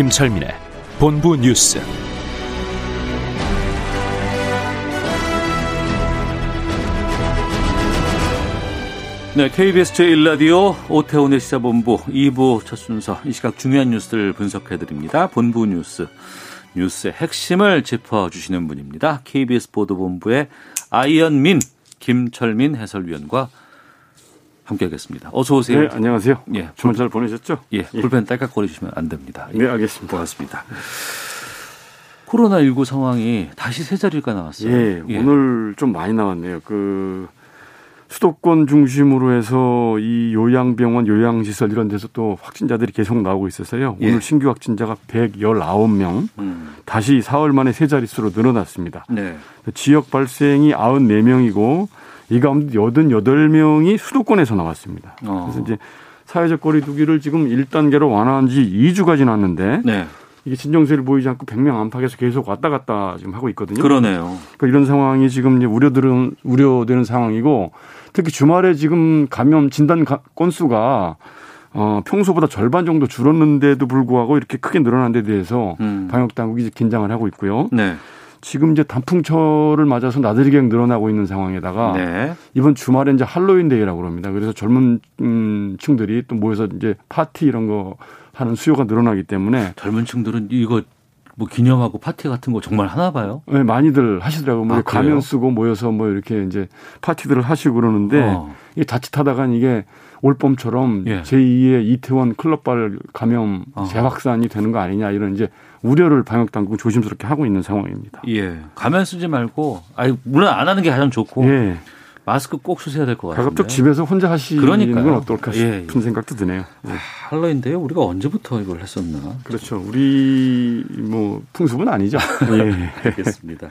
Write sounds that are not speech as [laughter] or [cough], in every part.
김철민의 본부 뉴스. 네, KBS 제1라디오 오태훈의 시사본부 2부 첫 순서 이 시각 중요한 뉴스를 분석해드립니다. 본부 뉴스, 뉴스의 핵심을 짚어주시는 분입니다. KBS 보도본부의 아이언민, 김철민 해설위원과 함께하겠습니다. 어서 오세요. 네, 안녕하세요. 예, 주말 잘 보내셨죠? 예, 불펜 딸깍거리시면 안 됩니다. 네, 알겠습니다. 고맙습니다. 코로나19 상황이 다시 세 자리가 나왔어요. 예, 오늘 좀 많이 나왔네요. 그 수도권 중심으로 해서 이 요양병원, 요양시설 이런 데서 또 확진자들이 계속 나오고 있어서요. 예. 오늘 신규 확진자가 119명, 음, 다시 사흘 만에 세 자릿수로 늘어났습니다. 네. 지역 발생이 94명이고 이 가운데 88명이 수도권에서 나왔습니다. 어. 그래서 이제 사회적 거리 두기를 지금 1단계로 완화한 지 2주가 지났는데 네. 이게 진정세를 보이지 않고 100명 안팎에서 계속 왔다 갔다 지금 하고 있거든요. 그러네요. 그러니까 이런 상황이 지금 이제 우려되는 우려되는 상황이고 특히 주말에 지금 감염 진단 가- 건수가 어 평소보다 절반 정도 줄었는데도 불구하고 이렇게 크게 늘어난 데 대해서 음. 방역 당국이 긴장을 하고 있고요. 네. 지금 이제 단풍철을 맞아서 나들이 객 늘어나고 있는 상황에다가 네. 이번 주말에 이제 할로윈 데이라고 그럽니다. 그래서 젊은 음, 층들이 또 모여서 이제 파티 이런 거 하는 수요가 늘어나기 때문에 젊은 층들은 이거 뭐 기념하고 파티 같은 거 정말 하나 봐요. 네, 많이들 하시더라고요. 뭐 아? 가면 쓰고 모여서 뭐 이렇게 이제 파티들을 하시고 그러는데 어. 이게 자칫하다가 이게 올봄처럼 예. 제2의 이태원 클럽발 감염 어. 재확산이 되는 거 아니냐 이런 이제 우려를 방역 당국은 조심스럽게 하고 있는 상황입니다. 예. 가면 쓰지 말고, 아니, 물론 안 하는 게 가장 좋고, 예. 마스크 꼭 쓰셔야 될 것 같은데. 가급적 집에서 혼자 하시는 그러니까요. 건 어떨까 예, 싶은 생각도 드네요. 예. 할로윈데요? 우리가 언제부터 이걸 했었나? 그렇죠. 우리 뭐 풍습은 아니죠. [laughs] 예. 알겠습니다.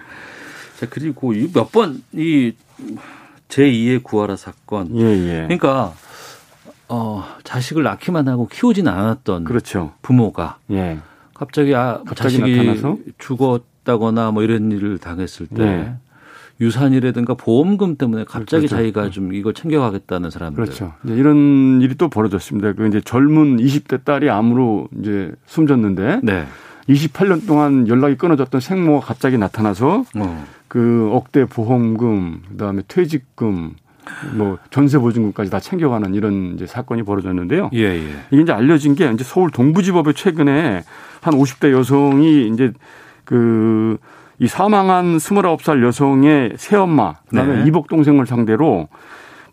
자, 그리고 이몇 번, 이 제2의 구하라 사건. 예, 예. 그러니까, 어, 자식을 낳기만 하고 키우진 않았던 그렇죠. 부모가 예. 갑자기 아, 갑자기 자식이 나타나서? 죽었다거나 뭐 이런 일을 당했을 때 네. 유산이라든가 보험금 때문에 갑자기 그렇죠. 자기가 좀 이걸 챙겨가겠다는 사람들. 그렇죠. 이제 이런 일이 또 벌어졌습니다. 그 이제 젊은 20대 딸이 암으로 이제 숨졌는데 네. 28년 동안 연락이 끊어졌던 생모가 갑자기 나타나서 어. 그 억대 보험금, 그다음에 퇴직금, 뭐 전세 보증금까지 다 챙겨가는 이런 이제 사건이 벌어졌는데요. 예, 예. 이게 이제 알려진 게 이제 서울 동부지법에 최근에 한 50대 여성이 이제 그 이 사망한 29살 여성의 새엄마, 그다음에 네. 이복 동생을 상대로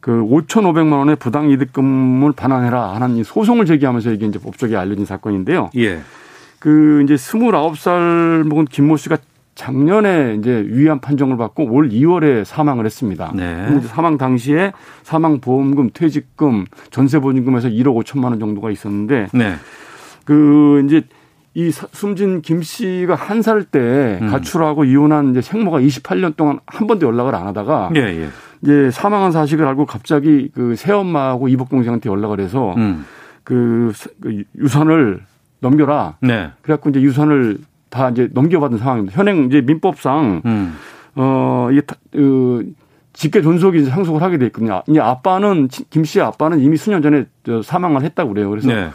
그 5,500만 원의 부당 이득금을 반환해라 하는 이 소송을 제기하면서 이게 이제 법적에 알려진 사건인데요. 예. 그 이제 29살 먹은 김모 씨가 작년에 이제 위안 판정을 받고 올 2월에 사망을 했습니다. 네. 사망 당시에 사망 보험금, 퇴직금, 전세 보증금에서 1억 5천만 원 정도가 있었는데 네. 그 이제 이 사- 숨진 김 씨가 한 살때 음. 가출하고 이혼한 이제 생모가 28년 동안 한 번도 연락을 안 하다가 예, 예. 이제 사망한 사실을 알고 갑자기 그 새엄마하고 이복 동생한테 연락을 해서 음. 그, 스- 그 유산을 넘겨라. 네. 그래갖고 이제 유산을 다 이제 넘겨받은 상황입니다. 현행 이제 민법상 음. 어 이게 다- 그 직계 존속이 이제 상속을 하게 돼 있거든요. 이 아빠는 김 씨의 아빠는 이미 수년 전에 저 사망을 했다고 그래요. 그래서 네.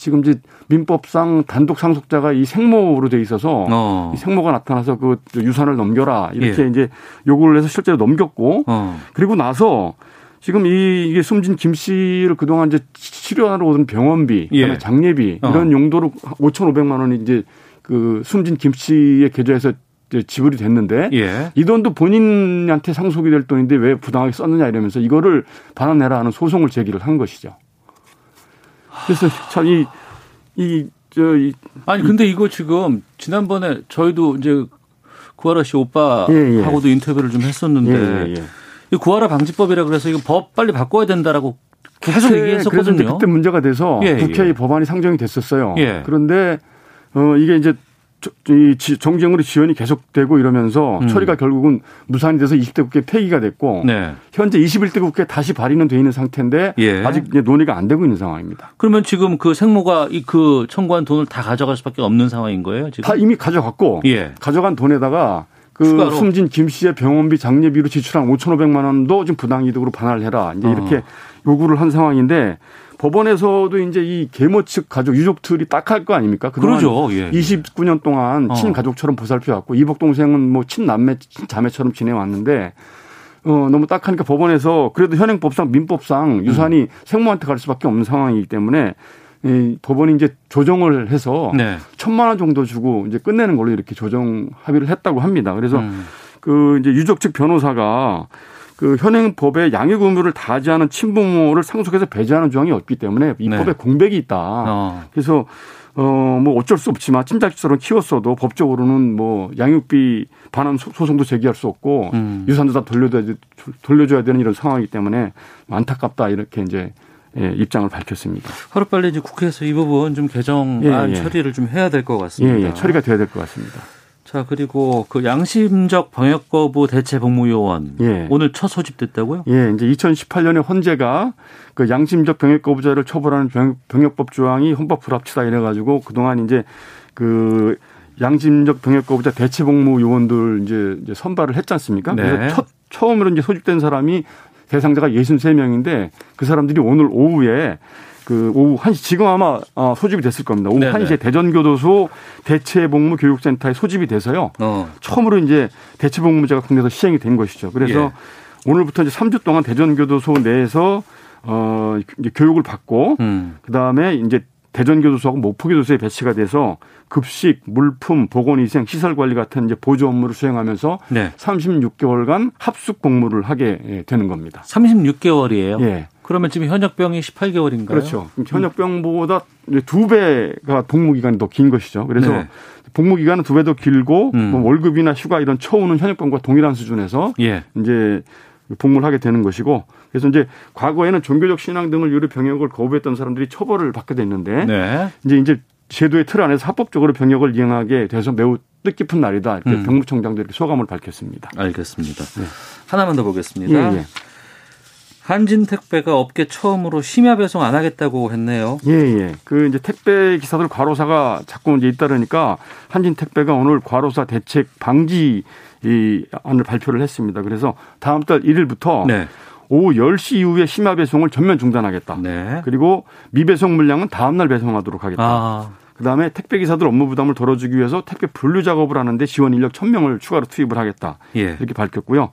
지금 이제 민법상 단독 상속자가 이 생모로 돼 있어서 어. 이 생모가 나타나서 그 유산을 넘겨라 이렇게 예. 이제 요구를 해서 실제로 넘겼고 어. 그리고 나서 지금 이 이게 숨진 김 씨를 그동안 이제 치료하러 오던 병원비, 그다음에 예. 장례비 어. 이런 용도로 5,500만 원이 이제 그 숨진 김 씨의 계좌에서 이제 지불이 됐는데 예. 이 돈도 본인한테 상속이 될 돈인데 왜 부당하게 썼느냐 이러면서 이거를 반환해라 하는 소송을 제기를 한 것이죠. 그래서 참 이 이 저 이 아니 근데 이거 지금 지난번에 저희도 이제 구하라 씨 오빠하고도 예, 예. 인터뷰를 좀 했었는데 예, 예, 예. 이 구하라 방지법이라 그래서 이거 법 빨리 바꿔야 된다라고 계속 얘기했었거든요. 그래서 그때 문제가 돼서 예, 국회에 예. 법안이 상정이 됐었어요. 예. 그런데 어 이게 이제 저- 이 지- 정쟁으로 지연이 계속되고 이러면서 음. 처리가 결국은 무산이 돼서 20대 국회 폐기가 됐고 네. 현재 21대 국회 다시 발의는 돼 있는 상태인데 예. 아직 논의가 안 되고 있는 상황입니다. 그러면 지금 그 생모가 이 그 청구한 돈을 다 가져갈 수밖에 없는 상황인 거예요, 지금? 다 이미 가져갔고 예. 가져간 돈에다가 그 추가로? 숨진 김 씨의 병원비 장례비로 지출한 5,500만 원도 지금 부당이득으로 반환을 해라. 이제 어. 이렇게 요구를 한 상황인데 법원에서도 이제 이 계모 측 가족 유족들이 딱 할 거 아닙니까? 그동안 그러죠. 예, 예. 29년 동안 어. 친가족처럼 보살펴 왔고 이복 동생은 뭐 친남매 친자매처럼 지내 왔는데 어 너무 딱하니까 법원에서 그래도 현행법상 민법상 유산이 음. 생모한테 갈 수밖에 없는 상황이기 때문에 이 법원이 이제 조정을 해서 네. 천만 원 정도 주고 이제 끝내는 걸로 이렇게 조정 합의를 했다고 합니다. 그래서 음. 그 이제 유족 측 변호사가 그 현행 법에 양육 의무를 다하지 않은 친부모를 상속해서 배제하는 조항이 없기 때문에 이 네. 법에 공백이 있다. 어. 그래서 어뭐 어쩔 수 없지만 친자식처럼 키웠어도 법적으로는 뭐 양육비 반환 소- 소송도 제기할 수 없고 음. 유산도 다 돌려줘야 돼- 돌려줘야 되는 이런 상황이기 때문에 안타깝다 이렇게 이제 예, 입장을 밝혔습니다. 하루빨리 이제 국회에서 이 부분 좀 개정안 예, 예. 처리를 좀 해야 될것 예, 같습니다. 예, 처리가 돼야 될 것 같습니다. 자, 그리고 그 양심적 병역 거부 대체 복무요원 예. 오늘 첫 소집됐다고요? 예, 이제 2018년에 헌재가 그 양심적 병역 거부자를 처벌하는 병, 병역 법 조항이 헌법 불합치다 이래 가지고 그동안 이제 그 양심적 병역 거부자 대체 복무 요원들 이제, 이제 선발을 했지 않습니까? 네. 그래서 첫, 처음으로 이제 소집된 사람이 대상자가 63명인데 그 사람들이 오늘 오후에 그 오후 1시 지금 아마 어, 소집이 됐을 겁니다. 오후 네네. 1시에 대전교도소 대체복무 교육센터에 소집이 돼서요. 어. 처음으로 이제 대체복무제가 국내에서 시행이 된 것이죠. 그래서 예. 오늘부터 이제 3주 동안 대전교도소 내에서 어 이제 교육을 받고 음. 그다음에 이제 대전교도소하고 목포교도소에 배치가 돼서 급식, 물품, 보건위생, 시설 관리 같은 이제 보조 업무를 수행하면서 네. 36개월간 합숙 복무를 하게 예, 되는 겁니다. 36개월이에요. 예. 그러면 지금 현역병이 18개월인가요? 그렇죠. 그럼 현역병보다 두 배가 복무 기간이 더 긴 것이죠. 그래서 네. 복무 기간은 두 배 더 길고 음. 뭐 월급이나 휴가 이런 처우는 현역병과 동일한 수준에서 예. 이제 복무를 하게 되는 것이고 그래서 이제 과거에는 종교적 신앙 등을 이유로 병역을 거부했던 사람들이 처벌을 받게 됐는데 네. 이제 이제 제도의 틀 안에서 합법적으로 병역을 이행하게 돼서 매우 뜻깊은 날이다. 이렇게 음. 병무청장도 이렇게 소감을 밝혔습니다. 알겠습니다. 하나만 더 보겠습니다. 예, 예. 한진택배가 업계 처음으로 심야 배송 안 하겠다고 했네요. 예, 예. 그 이제 택배 기사들 과로사가 자꾸 이제 잇따르니까 한진 택배가 오늘 과로사 대책 방지 이 안을 발표를 했습니다. 그래서 다음 달 1일부터 네. 오후 10시 이후에 심야 배송을 전면 중단하겠다. 네. 그리고 미배송 물량은 다음 날 배송하도록 하겠다. 아, 그다음에 택배 기사들 업무 부담을 덜어주기 위해서 택배 분류 작업을 하는데 지원 인력 1000명을 추가로 투입을 하겠다. 예. 이렇게 밝혔고요.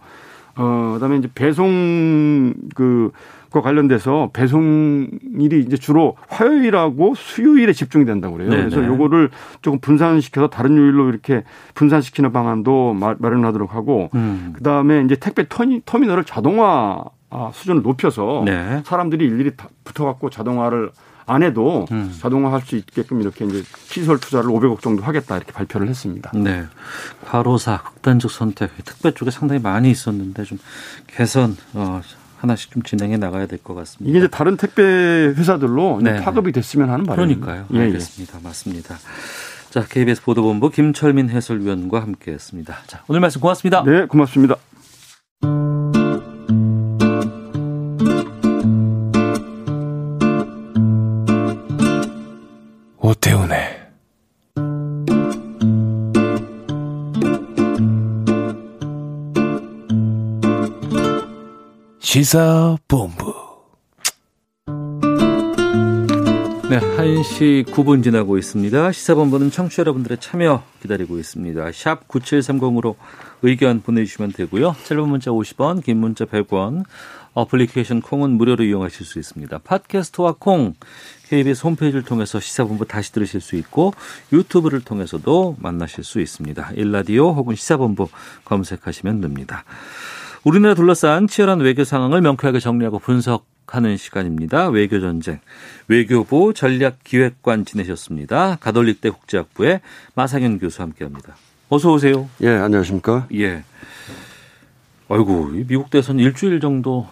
어, 그다음에 이제 배송 그 과 관련돼서 배송 일이 이제 주로 화요일하고 수요일에 집중이 된다고 그래요. 네네. 그래서 요거를 조금 분산시켜서 다른 요일로 이렇게 분산시키는 방안도 마- 마련하도록 하고 음. 그다음에 이제 택배 터미, 터미널을 자동화 아, 수준을 높여서 네. 사람들이 일일이 다 붙어갖고 자동화를 안 해도 음. 자동화할 수 있게끔 이렇게 이제 시설 투자를 500억 정도 하겠다 이렇게 발표를 했습니다. 네. 과로사, 극단적 선택, 택배 쪽에 상당히 많이 있었는데 좀 개선, 어, 하나씩 좀 진행해 나가야 될 것 같습니다. 이게 이제 다른 택배 회사들로 이제 네. 파급이 됐으면 하는 바람입니다. 그러니까요. 예, 예. 알겠습니다. 맞습니다. 자, KBS 보도본부 김철민 해설위원과 함께했습니다. 자, 오늘 말씀 고맙습니다. 네, 고맙습니다. 오태훈의 시사본부 네, 1시 9분 지나고 있습니다. 시사본부는 청취자 여러분들의 참여 기다리고 있습니다. 샵 9730으로 의견 보내주시면 되고요. 짧은 문자 50원, 긴 문자 100원, 어플리케이션 콩은 무료로 이용하실 수 있습니다. 팟캐스트와 콩, KBS 홈페이지를 통해서 시사본부 다시 들으실 수 있고 유튜브를 통해서도 만나실 수 있습니다. 일라디오 혹은 시사본부 검색하시면 됩니다. 우리나라 둘러싼 치열한 외교 상황을 명쾌하게 정리하고 분석하는 시간입니다. 외교 전쟁. 외교부 전략기획관 지내셨습니다. 가톨릭대 국제학부의 마상현 교수 함께합니다. 어서 오세요. 예, 안녕하십니까? 예. 아이고, 이 미국 대선 일주일 정도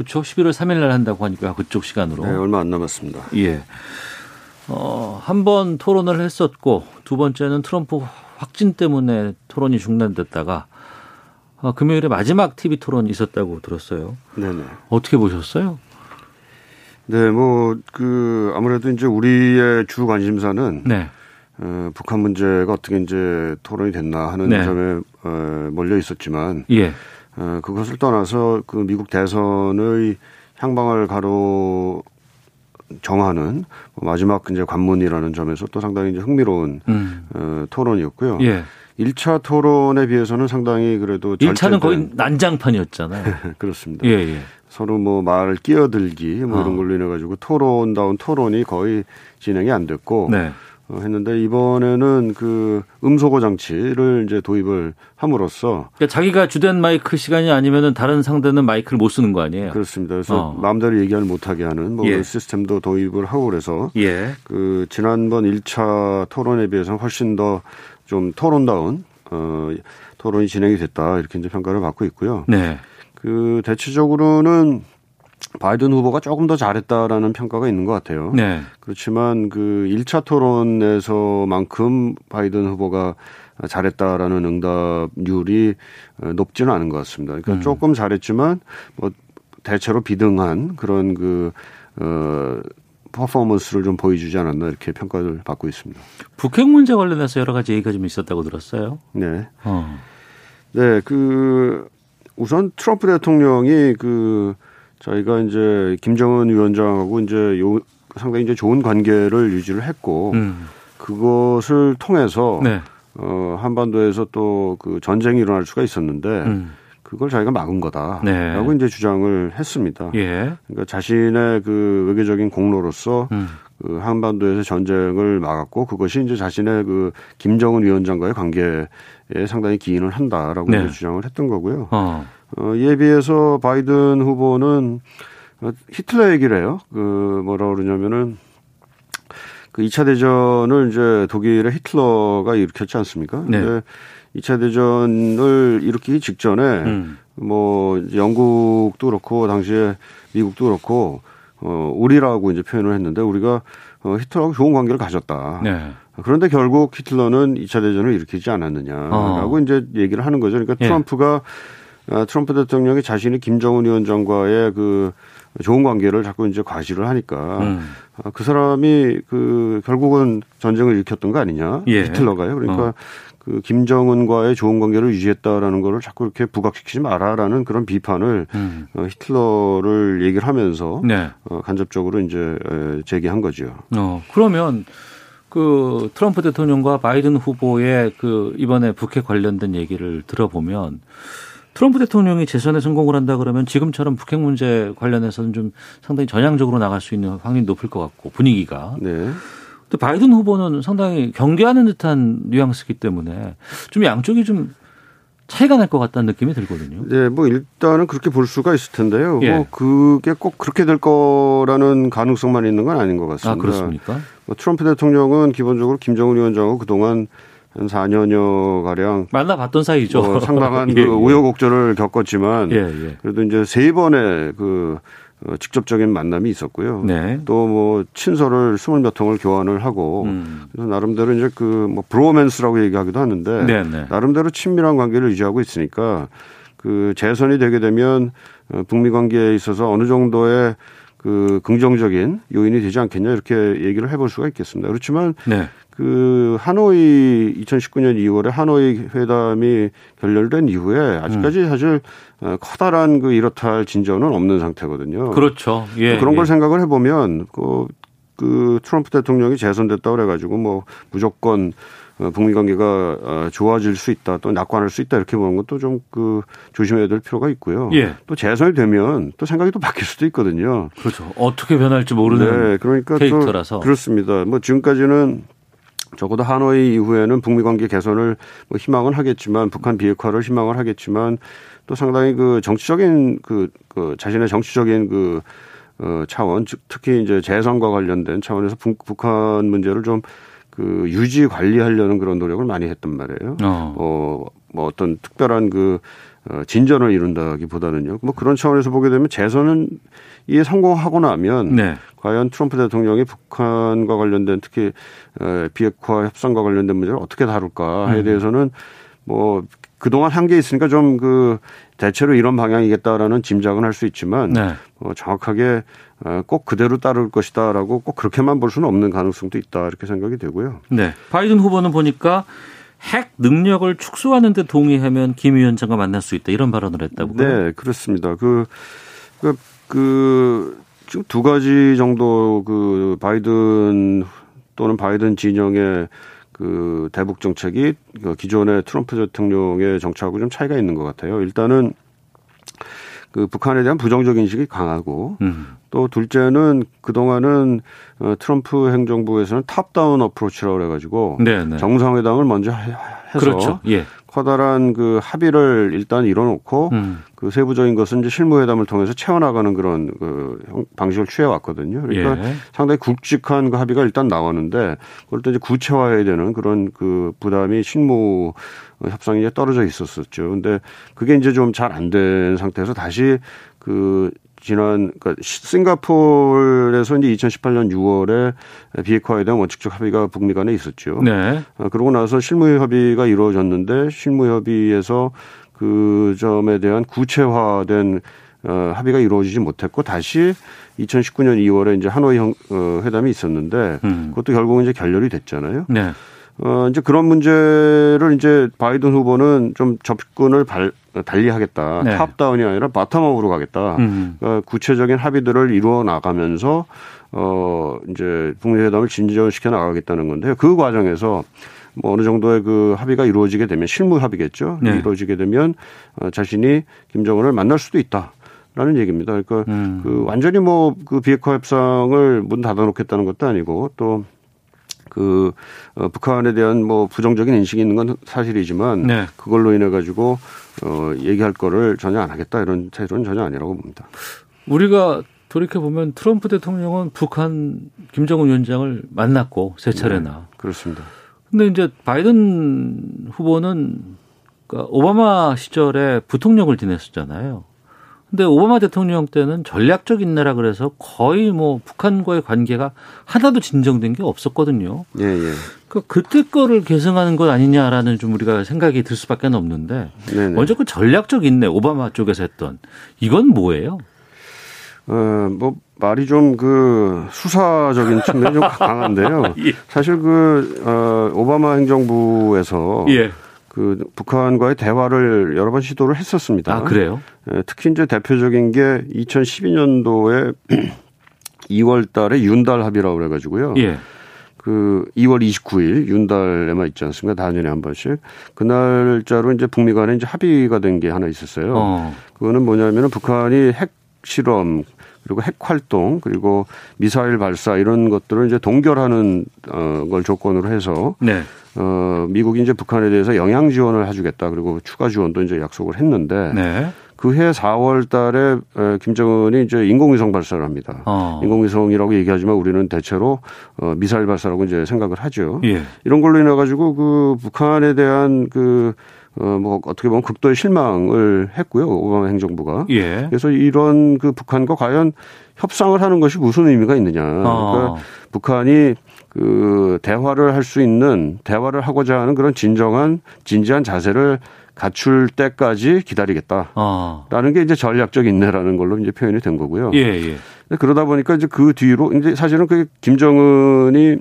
그렇죠. 11월 3일 날 한다고 하니까 그쪽 시간으로. 네, 얼마 안 남았습니다. 예. 어, 한 번 토론을 했었고 두 번째는 트럼프 확진 때문에 토론이 중단됐다가 어, 금요일에 마지막 TV 토론이 있었다고 들었어요. 네네. 어떻게 보셨어요? 네, 뭐 그 아무래도 이제 우리의 주 관심사는 네. 어, 북한 문제가 어떻게 이제 토론이 됐나 하는 네. 점에 어, 몰려 있었지만 예. 어, 그것을 떠나서 그 미국 대선의 향방을 가로 정하는 마지막 이제 관문이라는 점에서 또 상당히 이제 흥미로운 음. 어, 토론이었고요. 예. 1차 토론에 비해서는 상당히 그래도 1차는 절제된- 거의 난장판이었잖아요. [laughs] 그렇습니다. 예, 예. 서로 뭐말 끼어들기 뭐 어. 이런 걸로 인해 가지고 토론다운 토론이 거의 진행이 안 됐고 네. 어, 했는데 이번에는 그 음소거 장치를 이제 도입을 함으로써 그러니까 자기가 주된 마이크 시간이 아니면은 다른 상대는 마이크를 못 쓰는 거 아니에요? 그렇습니다. 그래서 어. 마음대로 얘기를 못하게 하는 뭐 예. 시스템도 도입을 하고 그래서 예. 그 지난번 1차 토론에 비해서는 훨씬 더 좀 토론다운 어 토론이 진행이 됐다 이렇게 이제 평가를 받고 있고요. 네. 그 대체적으로는 바이든 후보가 조금 더 잘했다라는 평가가 있는 것 같아요. 네. 그렇지만 그 1차 토론에서만큼 바이든 후보가 잘했다라는 응답률이 높지는 않은 것 같습니다. 그러니까 음. 조금 잘했지만 뭐 대체로 비등한 그런 그, 어, 퍼포먼스를 좀 보여주지 않았나 이렇게 평가를 받고 있습니다. 북핵 문제 관련해서 여러 가지 얘기가 좀 있었다고 들었어요. 네. 어. 네, 그 우선 트럼프 대통령이 그 저희가 이제 김정은 위원장하고 이제 요 상당히 이제 좋은 관계를 유지를 했고 음. 그것을 통해서 네. 어 한반도에서 또 그 전쟁이 일어날 수가 있었는데 음. 그걸 자기가 막은 거다라고 네. 이제 주장을 했습니다. 예. 그러니까 자신의 그 외교적인 공로로서 음. 그 한반도에서 전쟁을 막았고 그것이 이제 자신의 그 김정은 위원장과의 관계에 상당히 기인을 한다라고 네. 이제 주장을 했던 거고요. 어. 어, 이에 비해서 바이든 후보는 어, 히틀러 얘기를 해요. 그 뭐라 그러냐면은 그 2차 대전을 이제 독일의 히틀러가 일으켰지 않습니까? 네. 근데 2차 대전을 일으키기 직전에 음. 뭐 영국도 그렇고 당시에 미국도 그렇고 어 우리라고 이제 표현을 했는데 우리가 어 히틀러하고 좋은 관계를 가졌다. 네. 그런데 결국 히틀러는 2차 대전을 일으키지 않았느냐라고 어. 이제 얘기를 하는 거죠. 그러니까 예. 트럼프가 아, 트럼프 대통령이 자신이 김정은 위원장과의 그 좋은 관계를 자꾸 이제 과시를 하니까 음. 아, 그 사람이 그 결국은 전쟁을 일으켰던 거 아니냐 예. 히틀러가요. 그러니까 어. 그 김정은과의 좋은 관계를 유지했다라는 거를 자꾸 이렇게 부각시키지 마라라는 그런 비판을 음. 어, 히틀러를 얘기를 하면서 네. 어, 간접적으로 이제 에, 제기한 거죠. 어, 그러면 그 트럼프 대통령과 바이든 후보의 그 이번에 북핵 관련된 얘기를 들어보면 트럼프 대통령이 재선에 성공을 한다 그러면 지금처럼 북핵 문제 관련해서는 좀 상당히 전향적으로 나갈 수 있는 확률이 높을 것 같고 분위기가. 네. 또 바이든 후보는 상당히 경계하는 듯한 뉘앙스이기 때문에 좀 양쪽이 좀 차이가 날 것 같다는 느낌이 들거든요. 네, 뭐 일단은 그렇게 볼 수가 있을 텐데요. 예. 뭐 그게 꼭 그렇게 될 거라는 가능성만 있는 건 아닌 것 같습니다. 아 그렇습니까? 뭐 트럼프 대통령은 기본적으로 김정은 위원장하고 그동안 한 4년여 가량 만나봤던 사이죠. 뭐 상당한 [laughs] 예, 그 예. 우여곡절을 겪었지만 예, 예. 그래도 이제 세 번의 그 어, 직접적인 만남이 있었고요. 네. 또뭐 친서를 스물 몇 통을 교환을 하고 음. 그래서 나름대로 이제 그 뭐 브로맨스라고 얘기하기도 하는데 네, 네. 나름대로 친밀한 관계를 유지하고 있으니까 그 재선이 되게 되면 어, 북미 관계에 있어서 어느 정도의 그 긍정적인 요인이 되지 않겠냐 이렇게 얘기를 해볼 수가 있겠습니다. 그렇지만 네. 그 하노이 2019년 2월에 하노이 회담이 결렬된 이후에 아직까지 사실 어, 커다란 그 이렇다 할 진전은 없는 상태거든요. 그렇죠. 예. 그런 예. 걸 생각을 해보면 그, 그 트럼프 대통령이 재선됐다 그래가지고 뭐 무조건 어, 북미 관계가 어, 좋아질 수 있다 또 낙관할 수 있다 이렇게 보는 것도 좀 그 조심해야 될 필요가 있고요. 예. 또 재선이 되면 또 생각이 또 바뀔 수도 있거든요. 그렇죠. 어떻게 변할지 모르는 네, 그러니까 캐릭터라서. 또 그렇습니다. 뭐 지금까지는 적어도 하노이 이후에는 북미 관계 개선을 뭐 희망은 하겠지만 북한 비핵화를 희망을 하겠지만 또 상당히 그 정치적인 그, 그 자신의 정치적인 그 어, 차원, 즉 특히 이제 재선과 관련된 차원에서 북, 북한 문제를 좀 그 유지 관리하려는 그런 노력을 많이 했단 말이에요. 어. 어, 뭐 어떤 특별한 그 어, 진전을 이룬다기보다는요. 뭐 그런 차원에서 보게 되면 재선은 이에 성공하고 나면 네. 과연 트럼프 대통령이 북한과 관련된 특히 에, 비핵화 협상과 관련된 문제를 어떻게 다룰까에 음. 대해서는 뭐 그동안 한 게 있으니까 좀 그 대체로 이런 방향이겠다라는 짐작은 할 수 있지만 네. 어, 정확하게 어, 꼭 그대로 따를 것이다라고 꼭 그렇게만 볼 수는 없는 가능성도 있다 이렇게 생각이 되고요. 네. 바이든 후보는 보니까 핵 능력을 축소하는 데 동의하면 김 위원장과 만날 수 있다 이런 발언을 했다고요. 네, 그렇습니다. 그, 그, 그, 지금 두 가지 정도 그 바이든 또는 바이든 진영의 그 대북 정책이 그 기존의 트럼프 대통령의 정책하고 좀 차이가 있는 것 같아요. 일단은 그 북한에 대한 부정적 인식이 강하고 음. 또 둘째는 그동안은 어, 트럼프 행정부에서는 top-down approach라고 그래 가지고 네, 네. 정상회담을 먼저 해- 해서 그렇죠. 예. 커다란 그 합의를 일단 이뤄놓고 음. 그 세부적인 것은 이제 실무회담을 통해서 채워나가는 그런 그 형- 방식을 취해왔거든요. 그러니까 예. 상당히 굵직한 그 합의가 일단 나왔는데 그걸 또 이제 구체화해야 되는 그런 그 부담이 실무 협상이 이제 떨어져 있었었죠. 근데 그게 이제 좀 잘 안 된 상태에서 다시 그 지난 그러니까 시- 싱가포르에서 이제 2018년 6월에 비핵화에 대한 원칙적 합의가 북미 간에 있었죠. 네. 어, 그러고 나서 실무 협의가 이루어졌는데 실무 협의에서 그 점에 대한 구체화된 어, 합의가 이루어지지 못했고 다시 2019년 2월에 이제 하노이 형, 어, 회담이 있었는데 음. 그것도 결국은 이제 결렬이 됐잖아요. 네. 어, 이제 그런 문제를 이제 바이든 후보는 좀 접근을 발, 달리하겠다. 네. top-down이 아니라 bottom-up으로 가겠다. 음. 그러니까 구체적인 합의들을 이루어 나가면서 어 이제 북미 회담을 진전시켜 나가겠다는 건데요. 그 과정에서 뭐 어느 정도의 그 합의가 이루어지게 되면 실무 합의겠죠. 네. 이루어지게 되면 어, 자신이 김정은을 만날 수도 있다. 라는 얘기입니다. 그러니까 음. 그 완전히 뭐 그 비핵화 협상을 문 닫아 놓겠다는 것도 아니고 또 그 어, 북한에 대한 뭐 부정적인 인식이 있는 건 사실이지만 네. 그걸로 인해 가지고 어 얘기할 거를 전혀 안 하겠다 이런 태도는 전혀 아니라고 봅니다. 우리가 돌이켜 보면 트럼프 대통령은 북한 김정은 위원장을 만났고 세 차례나. 그렇습니다. 근데 이제 바이든 후보는 그러니까 오바마 시절에 부통령을 지냈었잖아요. 근데 오바마 대통령 때는 전략적 인내라 그래서 거의 뭐 북한과의 관계가 하나도 진정된 게 없었거든요. 예, 예. 그 그때 거를 계승하는 것 아니냐라는 좀 우리가 생각이 들 수밖에 없는데 네 네. 먼저 그 전략적 인내 오바마 쪽에서 했던 이건 뭐예요? 어, 뭐, 말이 좀 그 수사적인 측면이 좀 [laughs] 강한데요. 예. 사실 그, 어, 오바마 행정부에서 예. 그 북한과의 대화를 여러 번 시도를 했었습니다. 아 그래요? 예, 특히 이제 대표적인 게 2012년도에 2월 [clears throat] 달에 윤달 합의라고 그래 가지고요. 예. 그 2월 29일 윤달에만 있지 않습니까? 단년에 한 번씩. 그 날짜로 이제 북미 간에 이제 합의가 된 게 하나 있었어요. 어. 그거는 뭐냐면은 북한이 핵 실험 그리고 핵 활동 그리고 미사일 발사 이런 것들을 이제 동결하는 어걸 조건으로 해서 네. 어 미국이 이제 북한에 대해서 영향 지원을 해주겠다 그리고 추가 지원도 이제 약속을 했는데 네. 그해 4월 달에 에, 김정은이 이제 인공위성 발사를 합니다. 어. 인공위성이라고 얘기하지만 우리는 대체로 어 미사일 발사라고 이제 생각을 하죠. 예. 이런 걸로 인해 가지고 그 북한에 대한 그 어뭐 어떻게 보면 극도의 실망을 했고요. 오바마 행정부가. 예. 그래서 이런 그 북한과 과연 협상을 하는 것이 무슨 의미가 있느냐. 어. 그러니까 북한이 그 대화를 할 수 있는 대화를 하고자 하는 그런 진정한 진지한 자세를 갖출 때까지 기다리겠다. 어. 라는 게 이제 전략적 인내라는 걸로 이제 표현이 된 거고요. 예, 예. 그러다 보니까 이제 그 뒤로 이제 사실은 그 김정은이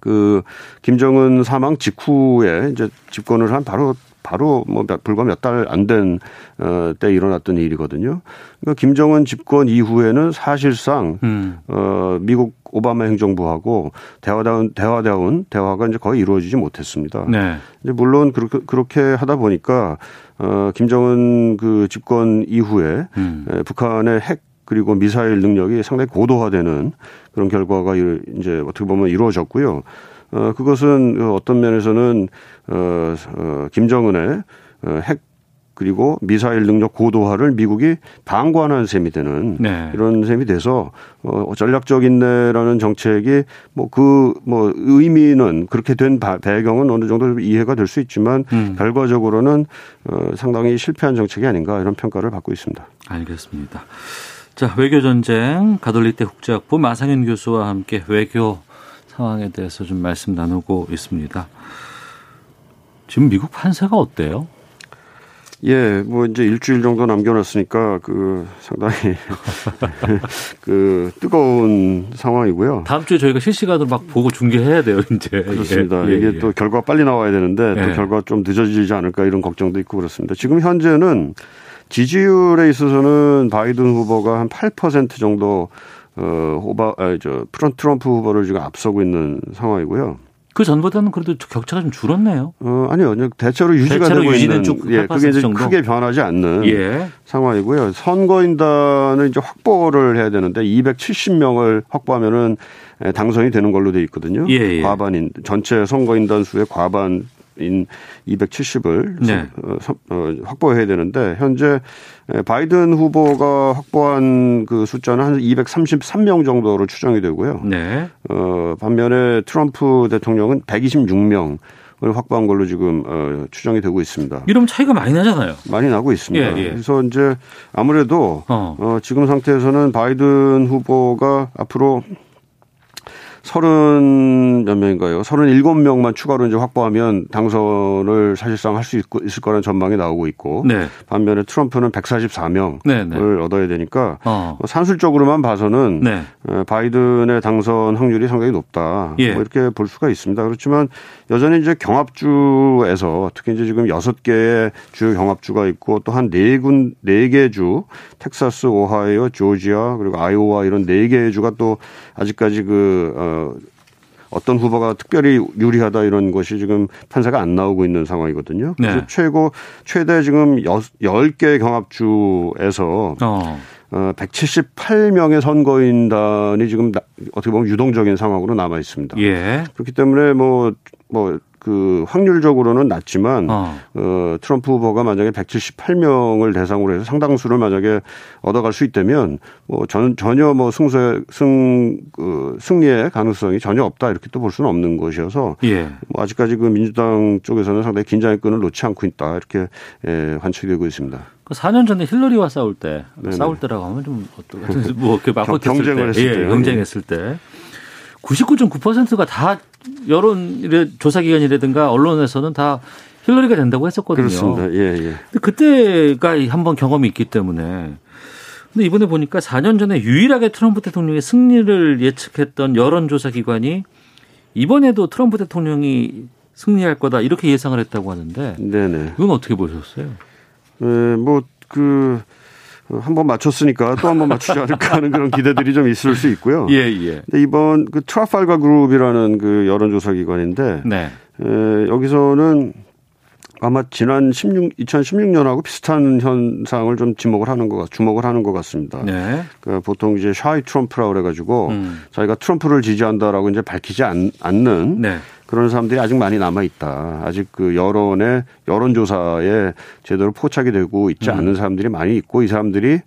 그 김정은 사망 직후에 이제 집권을 한 바로 바로 뭐 몇- 불과 몇 달 안된 어, 때 일어났던 일이거든요. 그러니까 김정은 집권 이후에는 사실상 음. 어, 미국 오바마 행정부하고 대화다운 대화다운 대화가 이제 거의 이루어지지 못했습니다. 네. 이제 물론 그렇게 그렇게 하다 보니까 어 김정은 그 집권 이후에 음. 에, 북한의 핵 그리고 미사일 능력이 상당히 고도화되는 그런 결과가 이- 이제 어떻게 보면 이루어졌고요. 어 그것은 그 어떤 면에서는 어, 어 김정은의 어, 핵 그리고 미사일 능력 고도화를 미국이 방관한 셈이 되는 네. 이런 셈이 돼서 어 전략적 인내라는 정책이 뭐그 뭐 의미는 그렇게 된 배경은 어느 정도 이해가 될 수 있지만 음. 결과적으로는 어 상당히 실패한 정책이 아닌가 이런 평가를 받고 있습니다. 알겠습니다. 자, 외교 전쟁 가톨릭대 국제학부 마상현 교수와 함께 외교 상황에 대해서 좀 말씀 나누고 있습니다. 지금 미국 판세가 어때요? 예, 뭐 이제 일주일 정도 남겨놨으니까 그 상당히 [laughs] 그 뜨거운 상황이고요. 다음 주에 저희가 실시간으로 막 보고 중계해야 돼요, 이제. 그렇습니다. 예, 예, 이게 예. 또 결과 빨리 나와야 되는데 또 예. 결과 좀 늦어지지 않을까 이런 걱정도 있고 그렇습니다. 지금 현재는 지지율에 있어서는 바이든 후보가 한 8% 정도 어 호바 아저 트럼프 후보를 지금 앞서고 있는 상황이고요. 그 전보다는 그래도 격차가 좀 줄었네요. 어 아니요, 대체로 유지가 대체로 되고 유지는 있는 쭉 예, 그게 이제 8% 정도? 크게 변하지 않는 예. 상황이고요. 선거인단을 이제 확보를 해야 되는데 270명을 확보하면은 에, 당선이 되는 걸로 돼 있거든요. 예, 예. 과반인 전체 선거인단 수의 과반 인 270을 네. 어, 확보해야 되는데 현재 에, 바이든 후보가 확보한 그 숫자는 한 233명 정도로 추정이 되고요. 네. 어, 반면에 트럼프 대통령은 126명 을 확보한 걸로 지금 어, 추정이 되고 있습니다. 이러면 차이가 많이 나잖아요. 많이 나고 있습니다. 예, 예. 그래서 이제 아무래도 어. 어, 지금 상태에서는 바이든 후보가 앞으로 서른 몇 명인가요? 서른 일곱 명만 추가로 이제 확보하면 당선을 사실상 할 수 있을 거라는 전망이 나오고 있고 네. 반면에 트럼프는 144명을 네, 네. 얻어야 되니까 어. 뭐 산술적으로만 봐서는 네. 어, 바이든의 당선 확률이 상당히 높다. 예. 뭐 이렇게 볼 수가 있습니다. 그렇지만 여전히 이제 경합주에서 특히 이제 지금 여섯 개의 주요 경합주가 있고 또 한 네 군, 네 개 주, 텍사스, 오하이오, 조지아, 그리고 아이오와 이런 네 개의 주가 또 아직까지 그, 어, 어떤 후보가 특별히 유리하다 이런 것이 지금 판사가 안 나오고 있는 상황이거든요. 그래서 네. 최고, 최대 지금 여, 10개 경합주에서 어. 어, 178명의 선거인단이 지금 나- 어떻게 보면 유동적인 상황으로 남아 있습니다. 예. 그렇기 때문에 뭐, 뭐, 그 확률적으로는 낮지만 어. 어, 트럼프 후보가 만약에 178명을 대상으로 해서 상당수를 만약에 얻어갈 수 있다면 뭐 전, 전혀 뭐 승세, 승, 그 승리의 가능성이 전혀 없다 이렇게 또 볼 수는 없는 것이어서 예. 뭐 아직까지 그 민주당 쪽에서는 상당히 긴장의 끈을 놓지 않고 있다 이렇게 예, 관측되고 있습니다. 그 4년 전에 힐러리와 싸울 때 네네. 싸울 때라고 하면 좀뭐 이렇게 맞붙었을 경쟁을 때, 했을 예, 때요. 경쟁했을 때 99.9%가 다 여론 조사 기관이라든가 언론에서는 다 힐러리가 된다고 했었거든요. 그렇습니다. 예, 예. 근데 그때가 한 번 경험이 있기 때문에 근데 이번에 보니까 4년 전에 유일하게 트럼프 대통령의 승리를 예측했던 여론조사 기관이 이번에도 트럼프 대통령이 승리할 거다 이렇게 예상을 했다고 하는데 네네. 이건 어떻게 보셨어요? 예, 뭐그 한 번 맞췄으니까 또 한 번 맞추지 않을까 하는 그런 기대들이 좀 있을 수 있고요. 예, 예. 근데 이번 그 트라팔가 그룹이라는 그 여론조사 기관인데 네. 에, 여기서는 아마 지난 16, 2016년하고 비슷한 현상을 좀 지목을 하는 것, 같- 주목을 하는 것 같습니다. 네. 그 보통 이제 샤이 트럼프라고 그래가지고 음. 자기가 트럼프를 지지한다라고 이제 밝히지 않, 않는 네. 그런 사람들이 아직 많이 남아 있다. 아직 그 여론의 여론조사에 제대로 포착이 되고 있지 음. 않은 사람들이 많이 있고 이 사람들이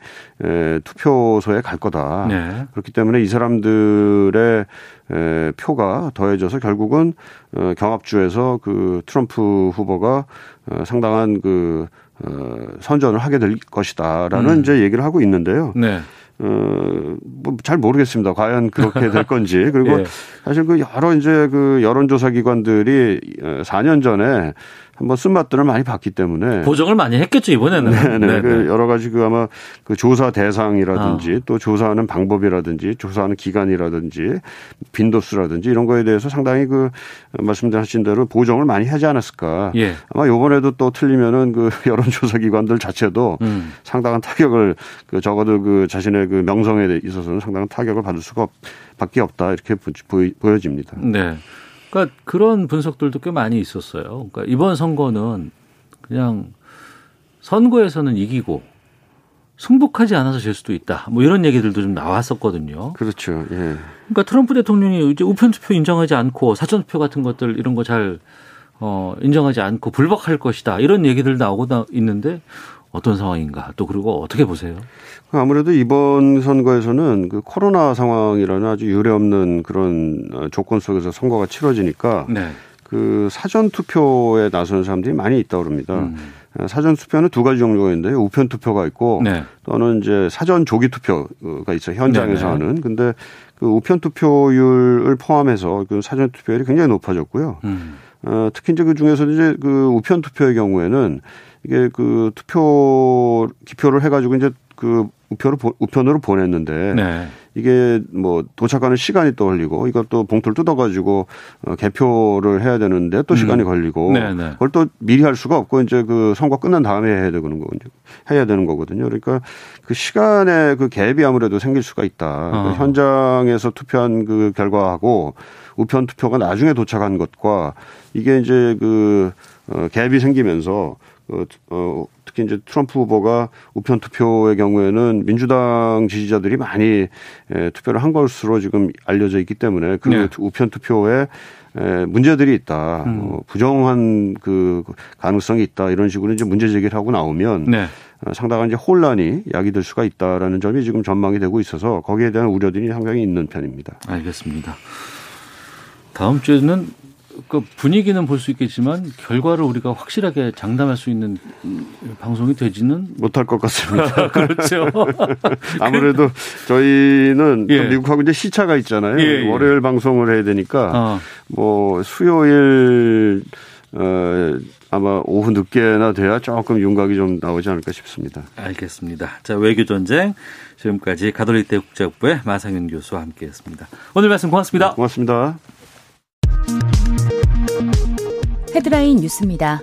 에, 투표소에 갈 거다. 네. 그렇기 때문에 이 사람들의 에, 표가 더해져서 결국은 어, 경합주에서 그 트럼프 후보가 어, 상당한 그 어, 선전을 하게 될 것이다라는 음. 이제 얘기를 하고 있는데요. 네. 어, 뭐 잘 모르겠습니다. 과연 그렇게 될 건지. 그리고 [laughs] 예. 사실 그 여러 이제 그 여론조사 기관들이 4년 전에 한번 쓴맛들을 많이 봤기 때문에 보정을 많이 했겠죠 이번에는. 네네. 그 여러 가지 그 아마 그 조사 대상이라든지 어. 또 조사하는 방법이라든지 조사하는 기간이라든지 빈도수라든지 이런 거에 대해서 상당히 그 말씀하신 대로 보정을 많이 하지 않았을까. 예. 아마 요번에도 또 틀리면은 그 [laughs] 여론조사 기관들 자체도 음. 상당한 타격을 그 적어도 그 자신의 그 명성에 있어서는 상당한 타격을 받을 수가 없, 밖에 없다 이렇게 보여집니다. 네. 그러니까 그런 분석들도 꽤 많이 있었어요. 그러니까 이번 선거는 그냥 선거에서는 이기고 승복하지 않아서 질 수도 있다. 뭐 이런 얘기들도 좀 나왔었거든요. 그렇죠. 예. 그러니까 트럼프 대통령이 이제 우편 투표 인정하지 않고 사전 투표 같은 것들 이런 거잘 어, 인정하지 않고 불복할 것이다. 이런 얘기들 나오고 나 있는데 어떤 상황인가 또 그리고 어떻게 보세요? 아무래도 이번 선거에서는 그 코로나 상황이라는 아주 유례없는 그런 어, 조건 속에서 선거가 치러지니까 네. 그 사전 투표에 나서는 사람들이 많이 있다고 그럽니다. 음. 어, 사전 투표는 두 가지 종류가 있는데 우편 투표가 있고 네. 또는 이제 사전 조기 투표가 있어요. 현장에서 네네. 하는. 근데 그 우편 투표율을 포함해서 그 사전 투표율이 굉장히 높아졌고요. 음. 어, 특히 이제 그 중에서도 이제 그 우편 투표의 경우에는 이게 그 투표 기표를 해가지고 이제 그 보- 우편으로 보냈는데 네. 이게 뭐 도착하는 시간이 또 걸리고 이것도 봉투를 뜯어가지고 어, 개표를 해야 되는데 또 시간이 걸리고 음. 네, 네. 그걸 또 미리 할 수가 없고 이제 그 선거 끝난 다음에 해야 되는 거거든요. 해야 되는 거거든요. 그러니까 그 시간에 그 갭이 아무래도 생길 수가 있다. 어. 그 현장에서 투표한 그 결과하고 우편 투표가 나중에 도착한 것과 이게 이제 그 어, 갭이 생기면서 어, 어, 특히 이제 트럼프 후보가 우편 투표의 경우에는 민주당 지지자들이 많이 에, 투표를 한 것으로 지금 알려져 있기 때문에 그 네. 우편 투표에 에, 문제들이 있다, 음. 어, 부정한 그 가능성이 있다 이런 식으로 이제 문제 제기를 하고 나오면 네. 어, 상당한 이제 혼란이 야기될 수가 있다라는 점이 지금 전망이 되고 있어서 거기에 대한 우려들이 상당히 있는 편입니다. 알겠습니다. 다음 주에는 그 분위기는 볼 수 있겠지만 결과를 우리가 확실하게 장담할 수 있는 음, 방송이 되지는 못할 것 같습니다. [laughs] 그렇죠. [laughs] 아무래도 저희는 또 예. 미국하고 이제 시차가 있잖아요. 예, 예. 월요일 방송을 해야 되니까 어, 뭐 수요일 어 아마 오후 늦게나 돼야 조금 윤곽이 좀 나오지 않을까 싶습니다. 알겠습니다. 자 외교 전쟁 지금까지 가톨릭대 국제학부의 마상현 교수와 함께 했습니다. 오늘 말씀 고맙습니다. 고맙습니다. 헤드라인 뉴스입니다.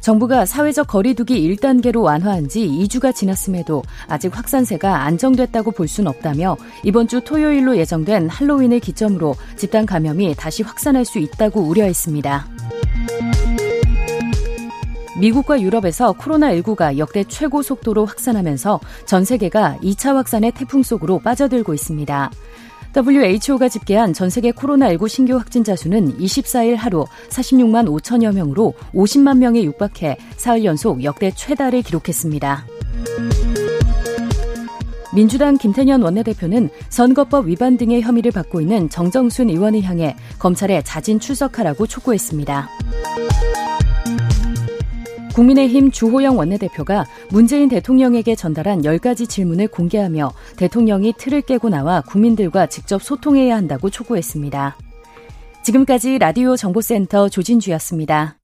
정부가 사회적 거리두기 1단계로 완화한 지 2주가 지났음에도 아직 확산세가 안정됐다고 볼 순 없다며 이번 주 토요일로 예정된 할로윈을 기점으로 집단 감염이 다시 확산할 수 있다고 우려했습니다. 미국과 유럽에서 코로나19가 역대 최고 속도로 확산하면서 전 세계가 2차 확산의 태풍 속으로 빠져들고 있습니다. WHO가 집계한 전 세계 코로나19 신규 확진자 수는 24일 하루 46만 5천여 명으로 50만 명에 육박해 사흘 연속 역대 최다를 기록했습니다. 민주당 김태년 원내대표는 선거법 위반 등의 혐의를 받고 있는 정정순 의원을 향해 검찰에 자진 출석하라고 촉구했습니다. 국민의힘 주호영 원내대표가 문재인 대통령에게 전달한 10가지 질문을 공개하며 대통령이 틀을 깨고 나와 국민들과 직접 소통해야 한다고 촉구했습니다. 지금까지 라디오 정보센터 조진주였습니다.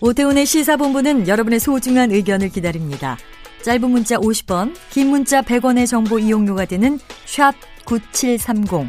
오태훈의 시사본부는 여러분의 소중한 의견을 기다립니다. 짧은 문자 50원, 긴 문자 100원의 정보 이용료가 되는 샵 9730,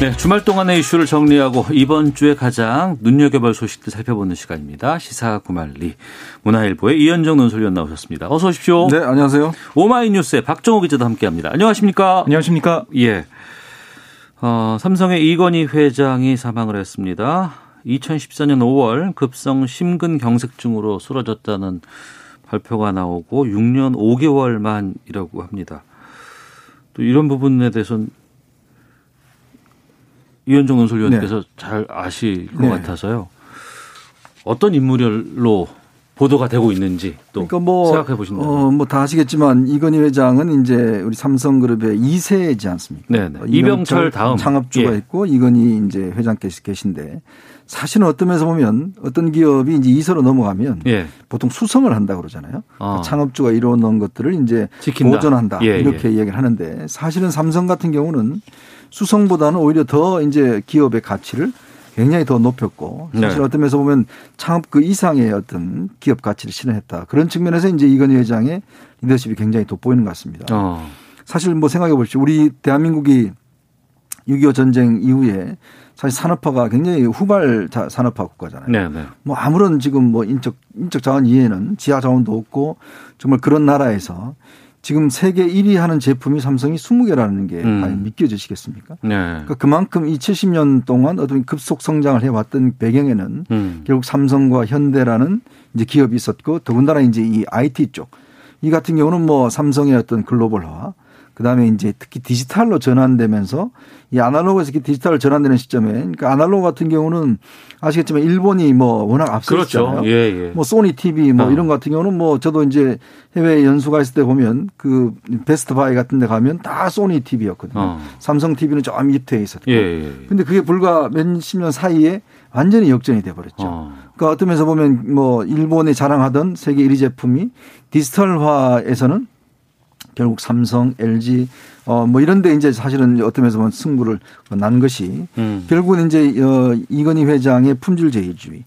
네, 주말 동안의 이슈를 정리하고 이번 주에 가장 눈여겨볼 소식들 살펴보는 시간입니다. 시사 구말리 문화일보의 이현정 논설위원 나오셨습니다. 어서 오십시오. 네, 안녕하세요. 오마이뉴스의 박정호 기자도 함께합니다. 안녕하십니까? 안녕하십니까? 예. 어, 삼성의 이건희 회장이 사망을 했습니다. 2014년 5월 급성 심근경색증으로 쓰러졌다는 발표가 나오고 6년 5개월 만이라고 합니다. 또 이런 부분에 대해서는 이현정 논설위원께서 잘 아실 것 네. 같아서요. 어떤 인물로 보도가 되고 있는지 또 그러니까 뭐, 생각해 보신다면. 어, 뭐다 아시겠지만 이건희 회장은 이제 우리 삼성그룹의 2세이지 않습니까? 네네. 어, 이병철 다음. 창업주가 예. 있고 이건희 이제 회장께서 계신데 사실은 어떤 면에서 보면 어떤 기업이 이제 2세로 넘어가면 예. 보통 수성을 한다 그러잖아요. 아. 창업주가 이루어놓은 것들을 이제 지킨다. 보존한다 예, 이렇게 얘기를 하는데 사실은 삼성 같은 경우는 수성보다는 오히려 더 이제 기업의 가치를 굉장히 더 높였고 사실 네. 어떤 면에서 보면 창업 그 이상의 어떤 기업 가치를 실현했다 그런 측면에서 이제 이건희 회장의 리더십이 굉장히 돋보이는 것 같습니다. 어. 사실 뭐 생각해 보십시오. 우리 대한민국이 6.25 전쟁 이후에 사실 산업화가 굉장히 후발 자- 산업화 국가잖아요. 네, 네. 뭐 아무런 지금 뭐 인적 인적 자원 이해는 지하 자원도 없고 정말 그런 나라에서 지금 세계 1위 하는 제품이 삼성이 20개라는 게 음. 과연 믿겨지시겠습니까? 네. 그러니까 그만큼 이 70년 동안 어떤 급속 성장을 해왔던 배경에는 음. 결국 삼성과 현대라는 이제 기업이 있었고 더군다나 이제 이 IT 쪽 이 같은 경우는 뭐 삼성의 어떤 글로벌화 그다음에 이제 특히 디지털로 전환되면서 이 아날로그에서 디지털로 전환되는 시점에 그러니까 아날로그 같은 경우는 아시겠지만 일본이 뭐 워낙 앞서 그렇죠. 있잖아요. 예, 예. 뭐 소니 TV 뭐 어. 이런 거 같은 경우는 뭐 저도 이제 해외 연수가 있을 때 보면 그 Best Buy 같은 데 가면 다 소니 TV였거든요. 어. 삼성 TV는 좀 밑에 있었고. 예, 예. 근데 그게 불과 몇십 년 사이에 완전히 역전이 돼 버렸죠. 어. 그러니까 어떤 면에서 보면 뭐 일본이 자랑하던 세계 1위 제품이 디지털화에서는 결국 삼성, LG 어뭐 이런데 이제 사실은 어떤 면에서 보면 승부를 난 것이 음. 결국은 이제 어 이건희 회장의 품질 제일주의.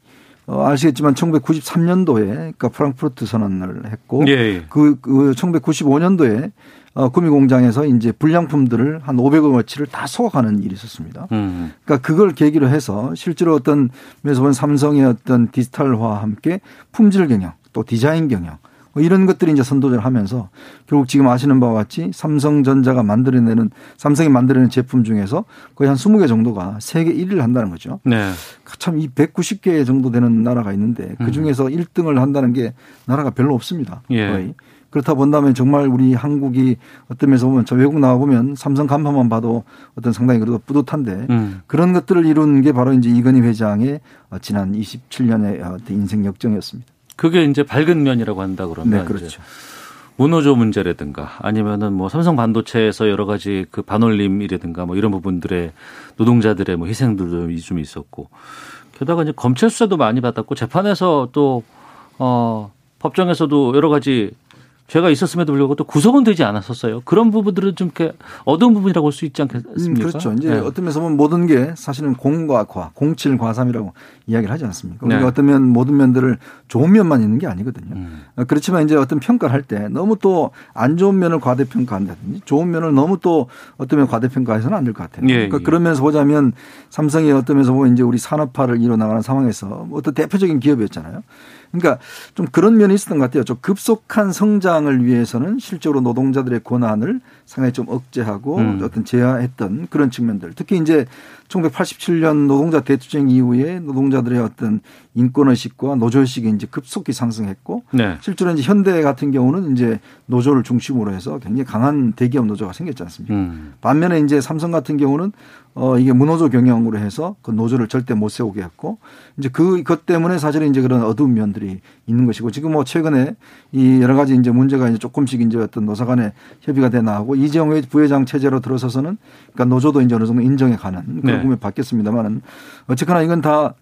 어 아시겠지만 1993년도에 그러니까 프랑크푸르트 선언을 했고 예, 예. 그, 그 1995년도에 어 구미 공장에서 이제 불량품들을 한 500원어치를 다 소각하는 일이 있었습니다. 음. 그러니까 그걸 계기로 해서 실제로 어떤 면에서 보면 삼성의 어떤 디지털화와 함께 품질 경영 또 디자인 경영 뭐 이런 것들이 이제 선도를 하면서 결국 지금 아시는 바와 같이 삼성전자가 만들어내는 삼성이 만들어내는 제품 중에서 거의 한 20개 정도가 세계 1위를 한다는 거죠. 네. 참이 190개 정도 되는 나라가 있는데 그 중에서 1등을 한다는 게 나라가 별로 없습니다. 예. 거의. 그렇다 본다면 정말 우리 한국이 어떤 면에서 보면 저 외국 나와 보면 삼성 간판만 봐도 어떤 상당히 그래도 뿌듯한데 음. 그런 것들을 이룬 게 바로 이제 이건희 회장의 어, 지난 27년의 어, 인생 역정이었습니다. 그게 이제 밝은 면이라고 한다 그러면 네, 그렇죠. 문호조 문제라든가 아니면은 뭐 삼성 반도체에서 여러 가지 그 반올림이라든가 뭐 이런 부분들의 노동자들의 뭐 희생들도 좀 있었고 게다가 이제 검찰 수사도 많이 받았고 재판에서 또 어, 법정에서도 여러 가지 죄가 있었음에도 불구하고 또 구속은 되지 않았었어요. 그런 부분들은 좀 이렇게 어두운 부분이라고 볼 수 있지 음, 않겠습니까? 그렇죠. 이제 네. 어떤 면에서 보면 모든 게 사실은 공과 과, 공칠 과삼이라고 이야기를 하지 않습니까? 우리가 네. 어떤 면 모든 면들을 좋은 면만 있는 게 아니거든요. 음. 어, 그렇지만 이제 어떤 평가를 할 때 너무 또 안 좋은 면을 과대평가한다든지 좋은 면을 너무 또 어떤 면 과대평가해서는 안 될 것 같아요. 예, 그러니까 예. 그런 면에서 보자면 삼성이 어떤 면에서 보면 이제 우리 산업화를 이뤄나가는 상황에서 뭐 어떤 대표적인 기업이었잖아요. 그러니까 좀 그런 면이 있었던 것 같아요. 좀 급속한 성장을 위해서는 실제로 노동자들의 권한을 상당히 좀 억제하고 음. 어떤 제한했던 그런 측면들. 특히 이제 1987년 노동자 대투쟁 이후에 노동자들의 어떤 인권의식과 노조의식이 이제 급속히 상승했고 네. 실제로 이제 현대 같은 경우는 이제 노조를 중심으로 해서 굉장히 강한 대기업 노조가 생겼지 않습니까? 음. 반면에 이제 삼성 같은 경우는 어 이게 무노조 경영으로 해서 그 노조를 절대 못 세우게 했고 이제 그 것 때문에 사실은 이제 그런 어두운 면들이 있는 것이고 지금 뭐 최근에 이 여러 가지 이제 문제가 이제 조금씩 이제 어떤 노사 간의 협의가 돼 나가고 이재용 부회장 체제로 들어서서는 그러니까 노조도 이제 어느 정도 인정해 가는 그런 네. 부분이 바뀌었습니다만은 어쨌거나 이건 다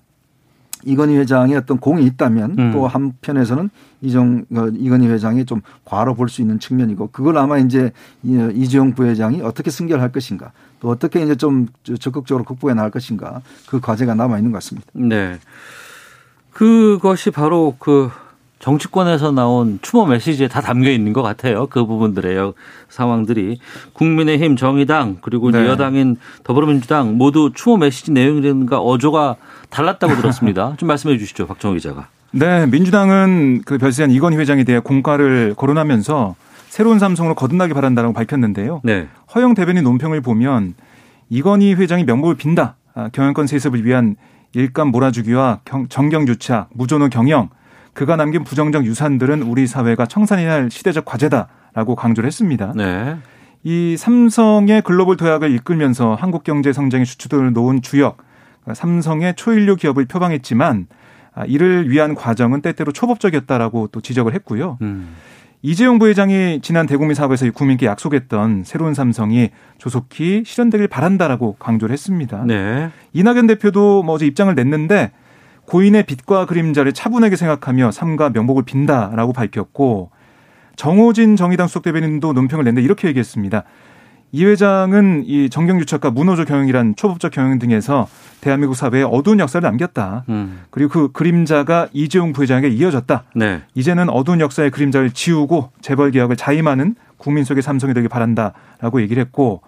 이건희 회장의 어떤 공이 있다면 음. 또 한편에서는 이정 어, 이건희 회장이 좀 과로 볼 수 있는 측면이고 그걸 아마 이제 이- 이재용 부회장이 어떻게 승결할 것인가 또 어떻게 이제 좀 적극적으로 극복해 나갈 것인가 그 과제가 남아 있는 것 같습니다. 네. 그것이 바로 그 정치권에서 나온 추모 메시지에 다 담겨 있는 것 같아요. 그 부분들의 상황들이 국민의힘, 정의당 그리고 네. 여당인 더불어민주당 모두 추모 메시지 내용이라든가 어조가 달랐다고 들었습니다. [laughs] 좀 말씀해 주시죠, 박정호 기자가. 네, 민주당은 그 별세한 이건희 회장에 대해 공과를 거론하면서 새로운 삼성으로 거듭나기 바란다라고 밝혔는데요. 네. 허영 대변인 논평을 보면 이건희 회장이 명목을 빈다. 아, 경영권 세습을 위한 일감 몰아주기와 경- 정경 유착, 무존호 경영, 그가 남긴 부정적 유산들은 우리 사회가 청산해야 할 시대적 과제다라고 강조를 했습니다. 네. 이 삼성의 글로벌 도약을 이끌면서 한국 경제 성장의 주축을 놓은 주역 삼성의 초인류 기업을 표방했지만 아, 이를 위한 과정은 때때로 초법적이었다라고 또 지적을 했고요. 음. 이재용 부회장이 지난 대국민 사업에서 국민께 약속했던 새로운 삼성이 조속히 실현되길 바란다라고 강조를 했습니다. 네. 이낙연 대표도 뭐 어제 입장을 냈는데 고인의 빛과 그림자를 차분하게 생각하며 삶과 명복을 빈다라고 밝혔고 정호진 정의당 수석 대변인도 논평을 냈는데 이렇게 얘기했습니다. 이 회장은 이 정경 유착과 문호조 경영이란 초법적 경영 등에서 대한민국 사회에 어두운 역사를 남겼다. 음. 그리고 그 그림자가 이재용 부회장에게 이어졌다. 네. 이제는 어두운 역사의 그림자를 지우고 재벌 개혁을 자임하는 국민 속의 삼성이 되길 바란다라고 얘기를 했고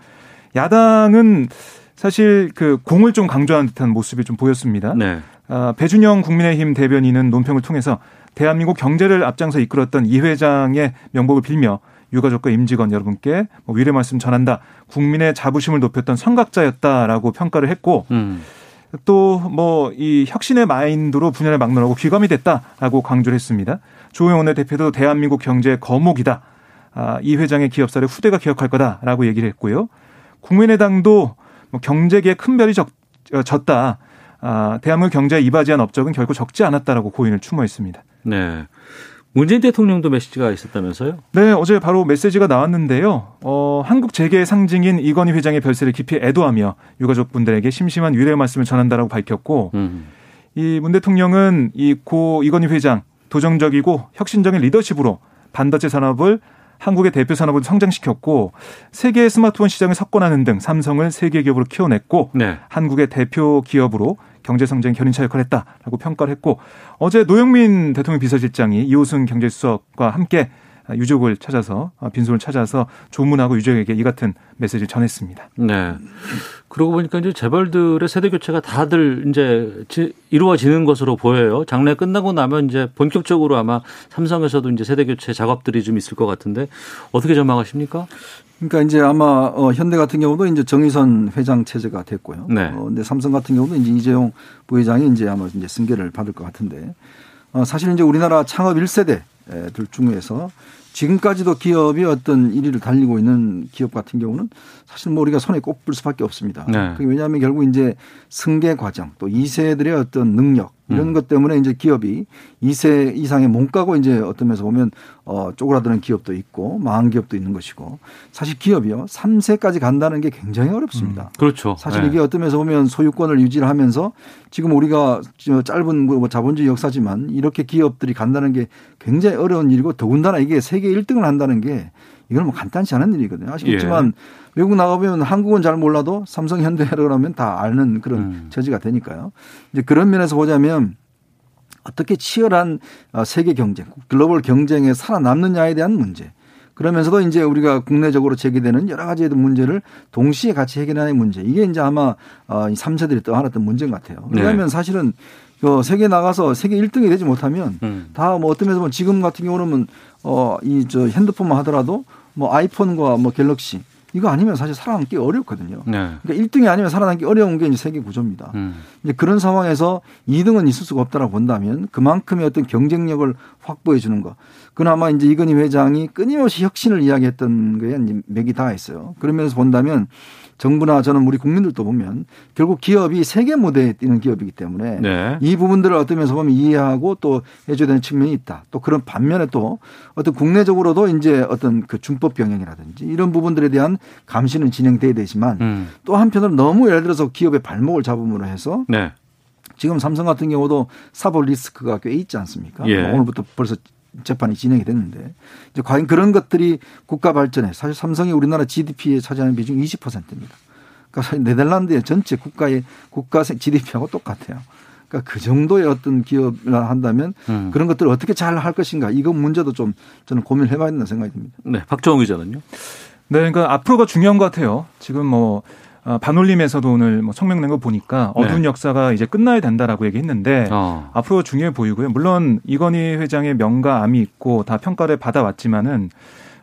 야당은 사실 그 공을 좀 강조한 듯한 모습이 좀 보였습니다. 네. 아, 배준영 국민의힘 대변인은 논평을 통해서 대한민국 경제를 앞장서 이끌었던 이 회장의 명복을 빌며 유가족과 임직원 여러분께 뭐 위례 말씀 전한다. 국민의 자부심을 높였던 선각자였다라고 평가를 했고 음. 또뭐 이 혁신의 마인드로 분야를 막론하고 귀감이 됐다라고 강조를 했습니다. 조영 원내대표도 대한민국 경제의 거목이다. 아, 이 회장의 기업사를 후대가 기억할 거다라고 얘기를 했고요. 국민의당도 뭐 경제계에 큰 별이 적, 어, 졌다. 아, 대한민국 경제에 이바지한 업적은 결코 적지 않았다라고 고인을 추모했습니다. 네. 문재인 대통령도 메시지가 있었다면서요? 네, 어제 바로 메시지가 나왔는데요. 어, 한국 재계의 상징인 이건희 회장의 별세를 깊이 애도하며 유가족분들에게 심심한 위로의 말씀을 전한다라고 밝혔고, 음. 이문 대통령은 이 고 이건희 회장 도정적이고 혁신적인 리더십으로 반도체 산업을 한국의 대표 산업을 성장시켰고 세계 스마트폰 시장을 석권하는 등 삼성을 세계 기업으로 키워냈고 네. 한국의 대표 기업으로 경제 성장 견인차 역할을 했다라고 평가를 했고 어제 노영민 대통령 비서실장이 이호순 경제수석과 함께 유족을 찾아서 빈손을 찾아서 조문하고 유족에게 이 같은 메시지를 전했습니다. 네. 그러고 보니까 이제 재벌들의 세대 교체가 다들 이제 이루어지는 것으로 보여요. 장래 끝나고 나면 이제 본격적으로 아마 삼성에서도 이제 세대 교체 작업들이 좀 있을 것 같은데 어떻게 전망하십니까? 그러니까 이제 아마 어, 현대 같은 경우도 이제 정의선 회장 체제가 됐고요. 네. 어, 근데 삼성 같은 경우도 이제 이재용 부회장이 이제 아마 이제 승계를 받을 것 같은데 어, 사실 이제 우리나라 창업 1세대 들 중에서 지금까지도 기업이 어떤 1위를 달리고 있는 기업 같은 경우는 사실 뭐 우리가 손에 꼽을 수밖에 없습니다. 네. 왜냐하면 결국 이제 승계 과정 또 2세들의 어떤 능력 이런 음. 것 때문에 이제 기업이 2세 이상의 몸가고 이제 어떤 면에서 보면 어 쪼그라드는 기업도 있고 망한 기업도 있는 것이고 사실 기업이요 3세까지 간다는 게 굉장히 어렵습니다. 그렇죠. 사실 네. 이게 어떤 면에서 보면 소유권을 유지를 하면서 지금 우리가 저 짧은 뭐 자본주의 역사지만 이렇게 기업들이 간다는 게 굉장히 어려운 일이고 더군다나 이게 세계 1등을 한다는 게 이건 뭐 간단치 않은 일이거든요. 아시겠지만 예. 외국 나가보면 한국은 잘 몰라도 삼성 현대라고 하면 다 아는 그런 음. 처지가 되니까요. 이제 그런 면에서 보자면 어떻게 치열한 어, 세계 경쟁, 글로벌 경쟁에 살아남느냐에 대한 문제. 그러면서도 이제 우리가 국내적으로 제기되는 여러 가지의 문제를 동시에 같이 해결하는 문제. 이게 이제 아마 어, 이 3세들이 떠안았던 문제인 것 같아요. 네. 왜냐하면 사실은 그 세계 나가서 세계 1등이 되지 못하면 음. 다뭐 어떤 면에서 보면 지금 같은 경우는 어 이 저 핸드폰만 하더라도 뭐 아이폰과 뭐 갤럭시 이거 아니면 사실 살아남기 어렵거든요. 네. 그러니까 1등이 아니면 살아남기 어려운 게 이제 세계 구조입니다. 음. 이제 그런 상황에서 2등은 있을 수가 없다라고 본다면 그만큼의 어떤 경쟁력을 확보해 주는 거. 그나마 이제 이건희 회장이 끊임없이 혁신을 이야기했던 거에 이제 맥이 다 있어요. 그러면서 본다면 정부나 저는 우리 국민들도 보면 결국 기업이 세계 무대에 뛰는 기업이기 때문에 네. 이 부분들을 어떤 면에서 보면 이해하고 또 해줘야 되는 측면이 있다. 또 그런 반면에 또 어떤 국내적으로도 이제 어떤 그 준법 병행이라든지 이런 부분들에 대한 감시는 진행돼야 되지만 음. 또 한편으로 너무 예를 들어서 기업의 발목을 잡음으로 해서 네. 지금 삼성 같은 경우도 사법 리스크가 꽤 있지 않습니까? 예. 뭐 오늘부터 벌써 재판이 진행이 됐는데 이제 과연 그런 것들이 국가 발전에 사실 삼성이 우리나라 GDP에 차지하는 비중 20%입니다. 그러니까 사실 네덜란드의 전체 국가의 국가 GDP하고 똑같아요. 그러니까 그 정도의 어떤 기업을 한다면 음. 그런 것들을 어떻게 잘 할 것인가 이거 문제도 좀 저는 고민을 해봐야 된다는 생각이 듭니다. 네. 박정우 기자는요? 네, 그러니까 앞으로가 중요한 것 같아요. 지금 뭐 어, 반올림에서도 오늘 뭐 성명 낸 거 보니까 어두운 네. 역사가 이제 끝나야 된다라고 얘기했는데 어. 앞으로 중요해 보이고요. 물론 이건희 회장의 명과 암이 있고 다 평가를 받아왔지만은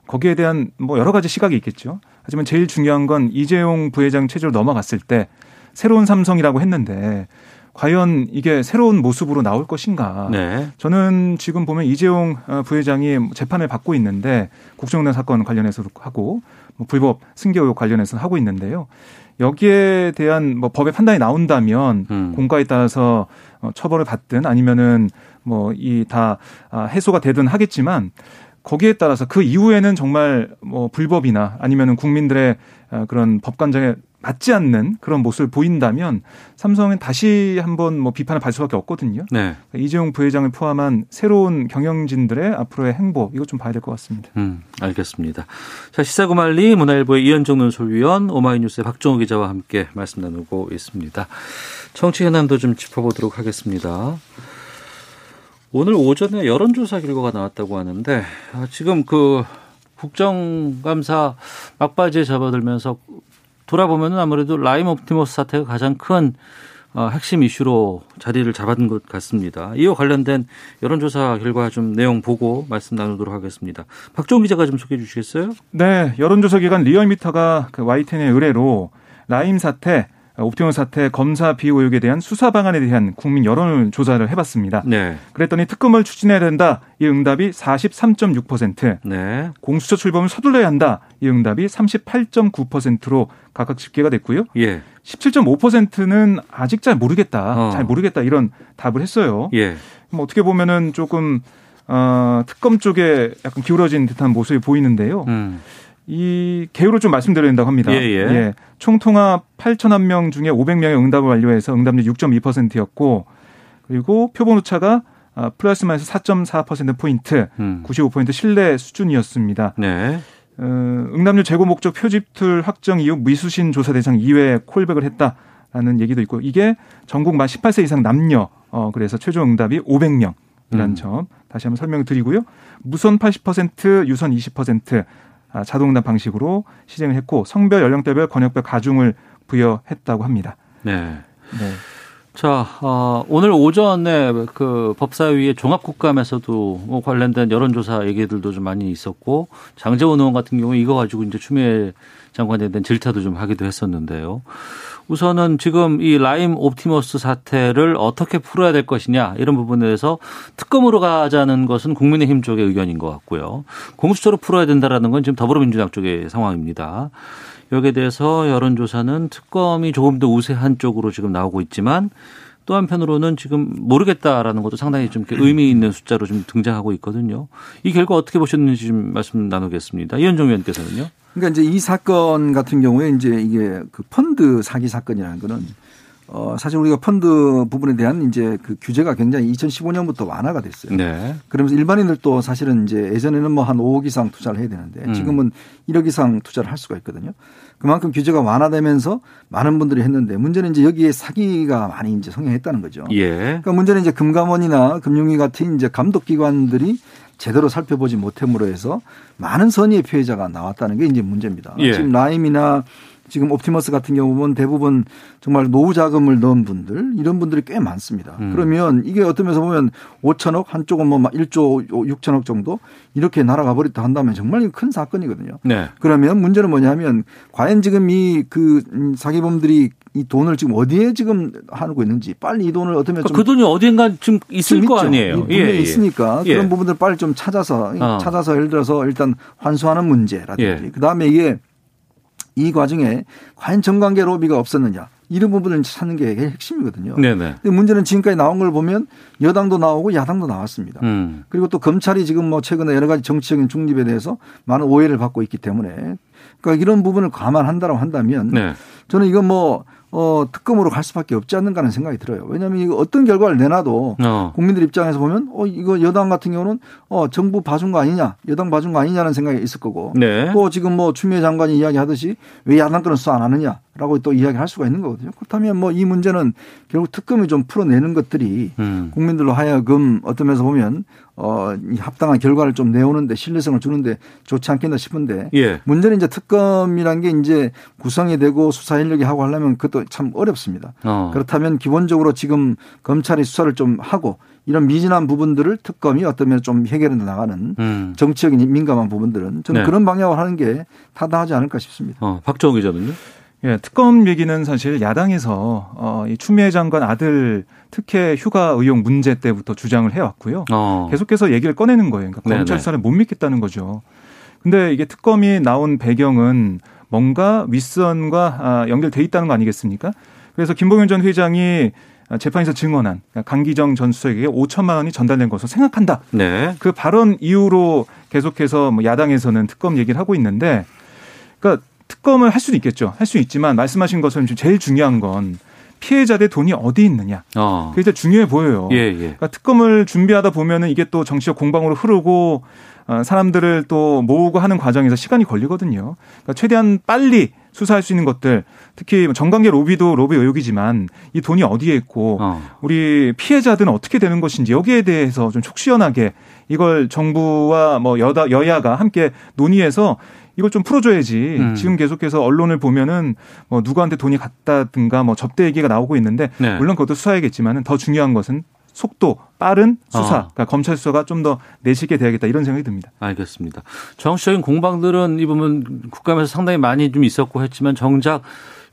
거기에 대한 뭐 여러 가지 시각이 있겠죠. 하지만 제일 중요한 건 이재용 부회장 체제로 넘어갔을 때 새로운 삼성이라고 했는데 과연 이게 새로운 모습으로 나올 것인가? 네. 저는 지금 보면 이재용 어, 부회장이 재판을 받고 있는데 국정농단 사건 관련해서도 하고 뭐 불법 승계 의혹 관련해서 하고 있는데요. 여기에 대한 뭐 법의 판단이 나온다면 음. 공가에 따라서 어, 처벌을 받든 아니면은 뭐 이다 아, 해소가 되든 하겠지만 거기에 따라서 그 이후에는 정말 뭐 불법이나 아니면은 국민들의 어, 그런 법관장에 맞지 않는 그런 모습을 보인다면 삼성은 다시 한번 뭐 비판을 받을 수밖에 없거든요. 네. 이재용 부회장을 포함한 새로운 경영진들의 앞으로의 행보 이거 좀 봐야 될 것 같습니다. 음, 알겠습니다. 자, 시사구말리 문화일보의 이현정 논설위원, 오마이뉴스의 박정우 기자와 함께 말씀 나누고 있습니다. 정치 현안도 좀 짚어보도록 하겠습니다. 오늘 오전에 여론조사 결과가 나왔다고 하는데 아, 지금 그 국정감사 막바지에 접어들면서 돌아보면은 아무래도 라임 옵티머스 사태가 가장 큰 어, 핵심 이슈로 자리를 잡은 것 같습니다. 이와 관련된 여론조사 결과 좀 내용 보고 말씀 나누도록 하겠습니다. 박종 기자가 좀 소개해 주시겠어요? 네, 여론조사 기관 리얼미터가 그 YTN의 의뢰로 라임 사태, 옵티머스 사태 검사 비위 의혹에 대한 수사 방안에 대한 국민 여론 조사를 해봤습니다. 네. 그랬더니 특검을 추진해야 된다. 이 응답이 43.6%. 네. 공수처 출범을 서둘러야 한다. 이 응답이 38.9%로 각각 집계가 됐고요. 예. 17.5%는 아직 잘 모르겠다. 어. 잘 모르겠다. 이런 답을 했어요. 예. 뭐 어떻게 보면은 조금 어, 특검 쪽에 약간 기울어진 듯한 모습이 보이는데요. 음. 이 개요를 좀 말씀드려야 된다고 합니다. 예, 예. 총 통화 8천만 명 중에 500명의 응답을 완료해서 응답률 6.2%였고 그리고 표본 오차가 아, 플러스 마이너스 4.4% 포인트, 음. 95% 신뢰 수준이었습니다. 네. 어, 응답률 제고 목적 표집 틀 확정 이후 미수신 조사 대상 이외에 callback을 했다라는 얘기도 있고 이게 전국 만 18세 이상 남녀 어 그래서 최종 응답이 500명이라는 음. 점 다시 한번 설명드리고요. 무선 80% 유선 20% 아, 자동응답 방식으로 시행을 했고 성별 연령대별 권역별 가중을 부여했다고 합니다. 네. 네. 자, 어, 오늘 오전에 그 법사위의 종합국감에서도 뭐 관련된 여론조사 얘기들도 좀 많이 있었고 장재원 의원 같은 경우 이거 가지고 이제 추미애 장관에 대한 질타도 좀 하기도 했었는데요. 우선은 지금 이 라임 옵티머스 사태를 어떻게 풀어야 될 것이냐 이런 부분에 대해서 특검으로 가자는 것은 국민의힘 쪽의 의견인 것 같고요. 공수처로 풀어야 된다라는 건 지금 더불어민주당 쪽의 상황입니다. 여기에 대해서 여론조사는 특검이 조금 더 우세한 쪽으로 지금 나오고 있지만 또 한편으로는 지금 모르겠다라는 것도 상당히 좀 의미 있는 숫자로 좀 등장하고 있거든요. 이 결과 어떻게 보셨는지 좀 말씀 나누겠습니다. 이현종 의원께서는요. 그러니까 이제 이 사건 같은 경우에 이제 이게 그 펀드 사기 사건이라는 거는 어 사실 우리가 펀드 부분에 대한 이제 그 규제가 굉장히 2015년부터 완화가 됐어요. 네. 그러면서 일반인들도 사실은 이제 예전에는 뭐 한 5억 이상 투자를 해야 되는데 음. 지금은 1억 이상 투자를 할 수가 있거든요. 그만큼 규제가 완화되면서 많은 분들이 했는데 문제는 이제 여기에 사기가 많이 이제 성행했다는 거죠. 예. 그러니까 문제는 이제 금감원이나 금융위 같은 이제 감독기관들이 제대로 살펴보지 못함으로 해서 많은 선의의 피해자가 나왔다는 게 이제 문제입니다. 예. 지금 라임이나 지금 옵티머스 같은 경우 보면 대부분 정말 노후 자금을 넣은 분들 이런 분들이 꽤 많습니다. 음. 그러면 이게 어떤 면에서 보면 5천억 한쪽은 뭐 1조 6천억 정도 이렇게 날아가 버렸다 한다면 정말 큰 사건이거든요. 네. 그러면 문제는 뭐냐면 과연 지금 이 그 사기범들이 이 돈을 지금 어디에 지금 하고 있는지 빨리 이 돈을 어쩌면 그러니까 좀그 돈이 어딘가 좀 있을 거 있죠. 아니에요. 이 분명히 있으니까 예. 그런 부분들 빨리 좀 찾아서 어. 찾아서 예를 들어서 일단 환수하는 문제라든지 예. 그다음에 이게 이 과정에 과연 정관계 로비가 없었느냐 이런 부분을 찾는 게 핵심이거든요. 네네. 근데 문제는 지금까지 나온 걸 보면 여당도 나오고 야당도 나왔습니다. 음. 그리고 또 검찰이 지금 뭐 최근에 여러 가지 정치적인 중립에 대해서 많은 오해를 받고 있기 때문에 그러니까 이런 부분을 감안한다고 한다면 네. 저는 이건 뭐 어, 특검으로 갈 수밖에 없지 않는가 하는 생각이 들어요. 왜냐하면 이거 어떤 결과를 내놔도 어. 국민들 입장에서 보면 어, 이거 여당 같은 경우는 어, 정부 봐준 거 아니냐, 여당 봐준 거 아니냐는 생각이 있을 거고 네. 또 지금 뭐 추미애 장관이 이야기하듯이 왜 야당 거는 수사 안 하느냐라고 또 이야기할 수가 있는 거거든요. 그렇다면 뭐 이 문제는 결국 특검이 좀 풀어내는 것들이 음. 국민들로 하여금 어떤 면에서 보면 어, 이 합당한 결과를 좀 내오는데 신뢰성을 주는데 좋지 않겠나 싶은데 예. 문제는 이제 특검이란 게 이제 구성이 되고 수사 인력이 하고 하려면 그것도 참 어렵습니다. 어. 그렇다면 기본적으로 지금 검찰이 수사를 좀 하고 이런 미진한 부분들을 특검이 어떤 면에서 좀 해결해 나가는 음. 정치적인 민감한 부분들은 저는 네. 그런 방향으로 하는 게 타당하지 않을까 싶습니다. 어, 박정우 기자는요? 예, 특검 얘기는 사실 야당에서 어, 이 추미애 장관 아들 특혜 휴가 의혹 문제 때부터 주장을 해왔고요. 어. 계속해서 얘기를 꺼내는 거예요. 그러니까. 검찰 수사를 못 믿겠다는 거죠. 근데 이게 특검이 나온 배경은 뭔가 윗선과 아, 연결돼 있다는 거 아니겠습니까? 그래서 김봉현 전 회장이 재판에서 증언한 그러니까 강기정 전 수석에게 5천만 원이 전달된 것으로 생각한다. 네. 그 발언 이후로 계속해서 뭐 야당에서는 특검 얘기를 하고 있는데, 그러니까 특검을 할 수도 있겠죠. 할 수 있지만 말씀하신 것처럼 지금 제일 중요한 건 피해자들 돈이 어디 있느냐. 어. 그게 중요해 보여요. 예, 예. 그러니까 특검을 준비하다 보면은 이게 또 정치적 공방으로 흐르고 어, 사람들을 또 모으고 하는 과정에서 시간이 걸리거든요. 그러니까 최대한 빨리 수사할 수 있는 것들, 특히 뭐 정관계 로비도 로비 의혹이지만 이 돈이 어디에 있고 어. 우리 피해자들은 어떻게 되는 것인지 여기에 대해서 좀 촉시원하게 이걸 정부와 뭐 여다 여야가 함께 논의해서 이걸 좀 풀어줘야지. 음. 지금 계속해서 언론을 보면은 뭐 누구한테 돈이 갔다든가 뭐 접대 얘기가 나오고 있는데 네. 물론 그것도 수사야겠지만은 더 중요한 것은 속도, 빠른 수사, 어. 그러니까 검찰 수사가 좀 더 내실게 돼야겠다 이런 생각이 듭니다. 알겠습니다. 정치적인 공방들은 이 부분 국감에서 상당히 많이 좀 있었고 했지만 정작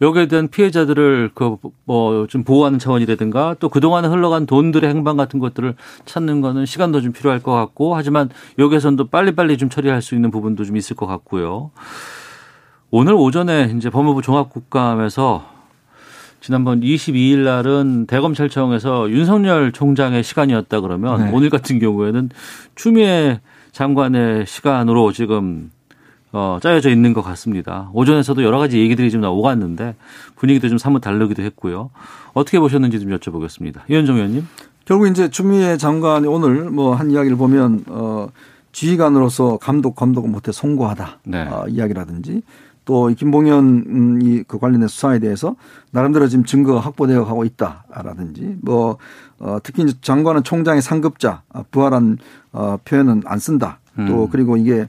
여기에 대한 피해자들을 그 뭐 좀 보호하는 차원이라든가 또 그동안에 흘러간 돈들의 행방 같은 것들을 찾는 거는 시간도 좀 필요할 것 같고 하지만 여기에서는 또 빨리빨리 좀 처리할 수 있는 부분도 좀 있을 것 같고요. 오늘 오전에 이제 법무부 종합국감에서 지난번 22일 날은 대검찰청에서 윤석열 총장의 시간이었다 그러면 네. 오늘 같은 경우에는 추미애 장관의 시간으로 지금 어, 짜여져 있는 것 같습니다. 오전에서도 여러 가지 얘기들이 좀 오갔는데 분위기도 좀 사뭇 다르기도 했고요. 어떻게 보셨는지 좀 여쭤보겠습니다. 이현정 의원님. 결국 이제 추미애 장관이 오늘 뭐 한 이야기를 보면 어 지휘관으로서 감독 감독을 못해 송구하다 네. 어, 이야기라든지 또이 김봉현 음, 이그 관련된 수사에 대해서 나름대로 지금 증거가 확보되어 가고 있다라든지 뭐 어, 특히 이제 장관은 총장의 상급자 어, 부활한 어, 표현은 안 쓴다. 또 음. 그리고 이게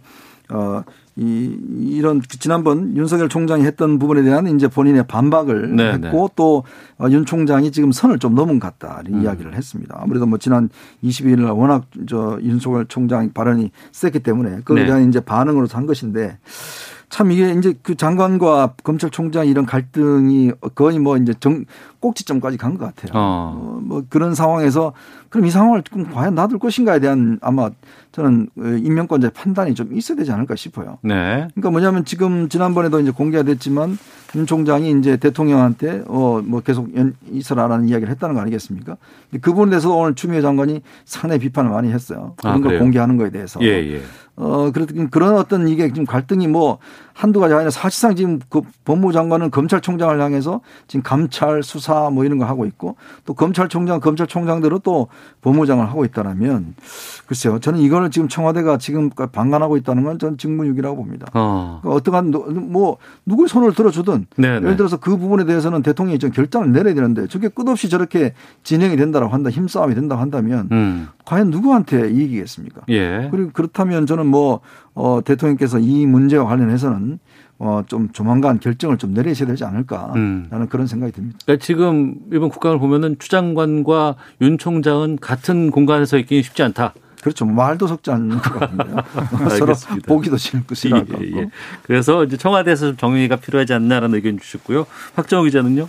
어, 이, 이런 지난번 윤석열 총장이 했던 부분에 대한 이제 본인의 반박을 네, 했고 또 윤 총장이 지금 선을 좀 넘은 것 같다 음. 이야기를 했습니다. 아무래도 뭐 지난 22일 날 워낙 저 윤석열 총장 발언이 셌기 때문에 그에 네. 대한 이제 반응으로 한 것인데 참 이게 이제 그 장관과 검찰총장 이런 갈등이 거의 뭐 이제 정 꼭지점까지 간 것 같아요. 어. 어, 뭐 그런 상황에서 그럼 이 상황을 그럼 과연 놔둘 것인가에 대한 아마 저는 인명권자의 판단이 좀 있어야 되지 않을까 싶어요. 네. 그러니까 뭐냐면 지금 지난번에도 이제 공개가 됐지만 윤 총장이 이제 대통령한테 어 뭐 계속 연 있어라라는 이야기를 했다는 거 아니겠습니까? 그 부분에 대해서 오늘 추미애 장관이 상당히 비판을 많이 했어요. 아, 그런 걸 그래요? 공개하는 거에 대해서. 예, 예. 어, 그래도 그런 어떤 이게 지금 갈등이 뭐 한두 가지가 아니라 사실상 지금 그 법무부 장관은 검찰총장을 향해서 지금 감찰 수사 뭐 이런 거 하고 있고 또 검찰총장, 검찰총장대로 또 법무장을 하고 있다라면 글쎄요. 저는 이거를 지금 청와대가 지금 방관하고 있다는 건 저는 직무유기라고 봅니다. 어. 그러니까 어떠한 노- 뭐 누굴 손을 들어주든 네, 네. 예를 들어서 그 부분에 대해서는 대통령이 좀 결단을 내려야 되는데 저게 끝없이 저렇게 진행이 된다고 한다 힘싸움이 된다고 한다면 음. 과연 누구한테 이익이겠습니까? 예. 그리고 그렇다면 저는 뭐 어, 대통령께서 이 문제와 관련해서는 어, 좀 조만간 결정을 좀 내리셔야 되지 않을까 음. 라는 그런 생각이 듭니다. 그러니까 지금 이번 국감을 보면은 추 장관과 윤 총장은 같은 공간에서 있기는 쉽지 않다. 그렇죠. 말도 섞지 않는 것 같은데요. [laughs] 서로. 보기도 싫고 예, 같고. 예. 그래서 이제 청와대에서 좀 정리가 필요하지 않나라는 의견 주셨고요. 박정호 기자는요?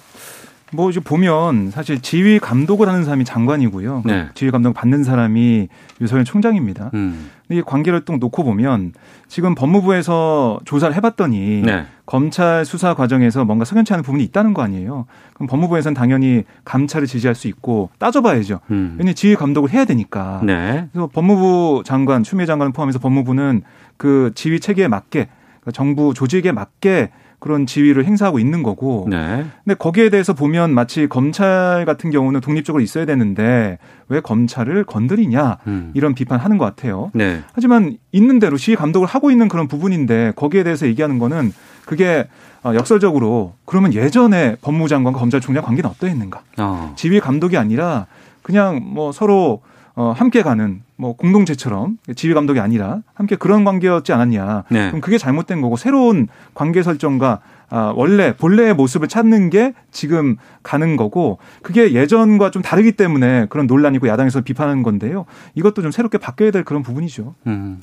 뭐 이제 보면 사실 지휘 감독을 하는 사람이 장관이고요. 네. 지휘 감독 받는 사람이 윤석열 총장입니다. 음. 근데 이 관계를 또 놓고 보면 지금 법무부에서 조사를 해봤더니 네. 검찰 수사 과정에서 뭔가 석연치 않은 부분이 있다는 거 아니에요. 그럼 법무부에서는 당연히 감찰을 지지할 수 있고 따져봐야죠. 음. 왜냐하면 지휘 감독을 해야 되니까. 네. 그래서 법무부 장관, 추미애 장관을 포함해서 법무부는 그 지휘 체계에 맞게 그러니까 정부 조직에 맞게 그런 지위를 행사하고 있는 거고. 네. 근데 거기에 대해서 보면 마치 검찰 같은 경우는 독립적으로 있어야 되는데 왜 검찰을 건드리냐 음. 이런 비판하는 것 같아요. 네. 하지만 있는 대로 시위 감독을 하고 있는 그런 부분인데 거기에 대해서 얘기하는 거는 그게 어, 역설적으로 그러면 예전에 법무장관과 검찰총장 관계는 어떠했는가? 어. 지휘 감독이 아니라 그냥 뭐 서로 어, 함께 가는 뭐 공동체처럼 지휘 감독이 아니라 함께 그런 관계였지 않았냐. 네. 그럼 그게 잘못된 거고 새로운 관계 설정과 아, 원래 본래의 모습을 찾는 게 지금 가는 거고 그게 예전과 좀 다르기 때문에 그런 논란이고 야당에서 비판하는 건데요. 이것도 좀 새롭게 바뀌어야 될 그런 부분이죠. 음.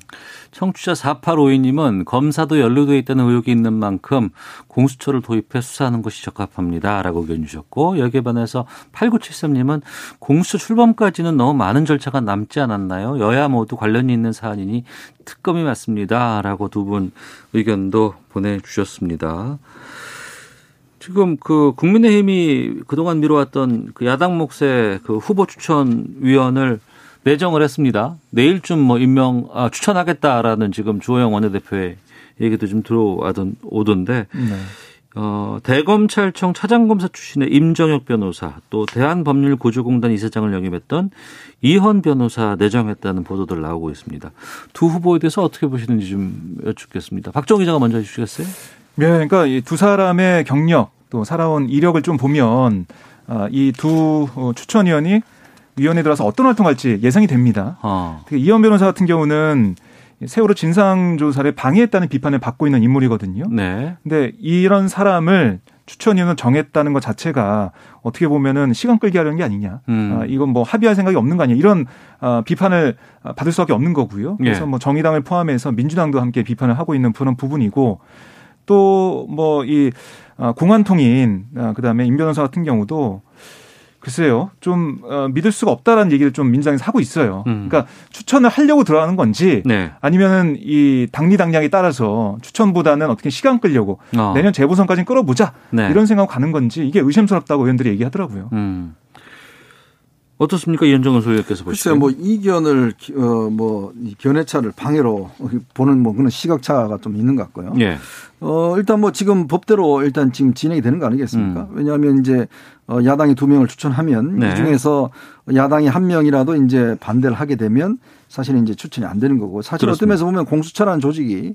청취자 4852님은 검사도 연루돼 있다는 의혹이 있는 만큼 공수처를 도입해 수사하는 것이 적합합니다. 라고 의견 주셨고 여기에 반해서 8973님은 공수처 출범까지는 너무 많은 절차가 남지 않았나요? 여야 모두 관련이 있는 사안이니 특검이 맞습니다. 라고 두 분 의견도 보내주셨습니다. 지금 그 국민의힘이 그동안 미뤄왔던 그 야당 몫의 그 후보 추천 위원을 내정을 했습니다. 내일쯤 뭐 임명 아, 추천하겠다라는 지금 주호영 원내대표의 얘기도 좀 들어오던 오던데 네. 어, 대검찰청 차장검사 출신의 임정혁 변호사 또 대한법률구조공단 이사장을 역임했던 이헌 변호사 내정했다는 보도들 나오고 있습니다. 두 후보에 대해서 어떻게 보시는지 좀 여쭙겠습니다. 박정 기자가 먼저 해주시겠어요? 네, 그러니까 이 두 사람의 경력 또 살아온 이력을 좀 보면 아, 이두 추천위원이 위원회 들어서 어떤 활동할지 예상이 됩니다. 어. 특히 이현 변호사 같은 경우는 세월호 진상조사를 방해했다는 비판을 받고 있는 인물이거든요. 네. 근데 이런 사람을 추천위원을 정했다는 것 자체가 어떻게 보면은 시간 끌기 하려는 게 아니냐. 음. 아, 이건 뭐 합의할 생각이 없는 거 아니냐. 이런 아, 비판을 받을 수 밖에 없는 거고요. 그래서 예. 뭐 정의당을 포함해서 민주당도 함께 비판을 하고 있는 그런 부분이고 또 뭐 이 공안통인 아, 그다음에 임 변호사 같은 경우도 글쎄요, 좀 어, 믿을 수가 없다라는 얘기를 좀 민주당에서 하고 있어요. 음. 그러니까 추천을 하려고 들어가는 건지 네. 아니면은 이 당리당략에 따라서 추천보다는 어떻게 시간 끌려고 어. 내년 재보선까지 끌어보자 네. 이런 생각 가는 건지 이게 의심스럽다고 의원들이 얘기하더라고요. 음. 어떻습니까? 이현정 소위께서 보시기에. 글쎄요, 뭐 이견을 어뭐 견해차를 방해로 보는 뭐 그런 시각차가 좀 있는 것 같고요. 예. 어 일단 뭐 지금 법대로 일단 지금 진행이 되는 거 아니겠습니까? 음. 왜냐하면 이제 어 야당이 두 명을 추천하면 네. 이 중에서 야당이 한 명이라도 이제 반대를 하게 되면 사실은 이제 추천이 안 되는 거고 사실 어떤. 면에서 보면 공수처라는 조직이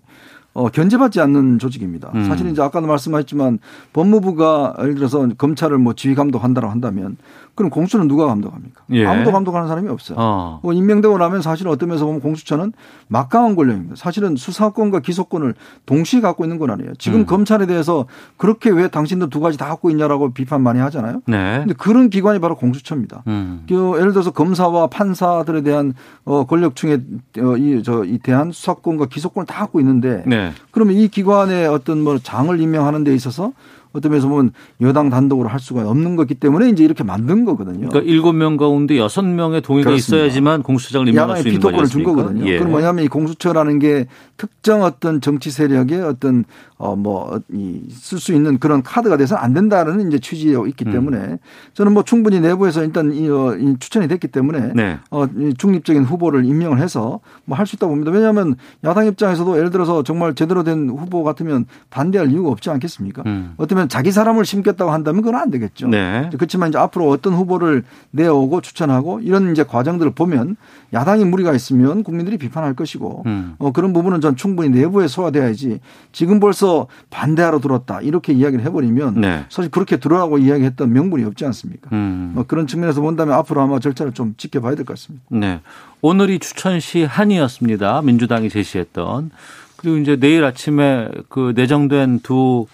어, 견제받지 않는 조직입니다. 음. 사실 이제 아까도 말씀하셨지만 법무부가 예를 들어서 검찰을 뭐 지휘 감독한다고 한다면 그럼 공수처는 누가 감독합니까? 예. 아무도 감독하는 사람이 없어요. 어. 뭐 임명되고 나면 사실 어떤 면에서 보면 공수처는 막강한 권력입니다. 사실은 수사권과 기소권을 동시에 갖고 있는 건 아니에요. 지금 음. 검찰에 대해서 그렇게 왜 당신들 두 가지 다 갖고 있냐라고 비판 많이 하잖아요. 네. 근데 그런 기관이 바로 공수처입니다. 음. 그 예를 들어서 검사와 판사들에 대한 어 권력층에 어 이 저 이 대한 수사권과 기소권을 다 갖고 있는데 네. 그러면 이 기관의 어떤 뭐 장을 임명하는 데 있어서 어떤 면에서 보면 여당 단독으로 할 수가 없는 거기 때문에 이제 이렇게 만든 거거든요. 그러니까 일곱 명 가운데 여섯 명의 동의가 그렇습니다. 있어야지만 공수처장을 임명할 수 있는 비토권을 준? 거거든요. 예. 그럼 뭐냐면 이 공수처라는 게 특정 어떤 정치 세력의 어떤 어뭐이쓸 수 있는 그런 카드가 돼서는 안 된다는 이제 취지에 있기 음. 때문에 저는 뭐 충분히 내부에서 일단 이, 어, 이 추천이 됐기 때문에 네. 어, 이 중립적인 후보를 임명을 해서 뭐 할 수 있다고 봅니다. 왜냐하면 야당 입장에서도 예를 들어서 정말 제대로 된 후보 같으면 반대할 이유가 없지 않겠습니까? 음. 어 쩌면 자기 사람을 심겠다고 한다면 그건 안 되겠죠. 네. 그렇지만 이제 앞으로 어떤 후보를 내오고 추천하고 이런 이제 과정들을 보면 야당이 무리가 있으면 국민들이 비판할 것이고 음. 어, 그런 부분은 전 충분히 내부에 소화돼야지 지금 벌써 반대하러 들었다 이렇게 이야기를 해버리면 네. 사실 그렇게 들어라고 이야기했던 명분이 없지 않습니까? 음. 뭐 그런 측면에서 본다면 앞으로 아마 절차를 좀 지켜봐야 될 것 같습니다. 네. 오늘이 추천 시 한이었습니다. 민주당이 제시했던. 그리고 이제 내일 아침에 그 내정된 두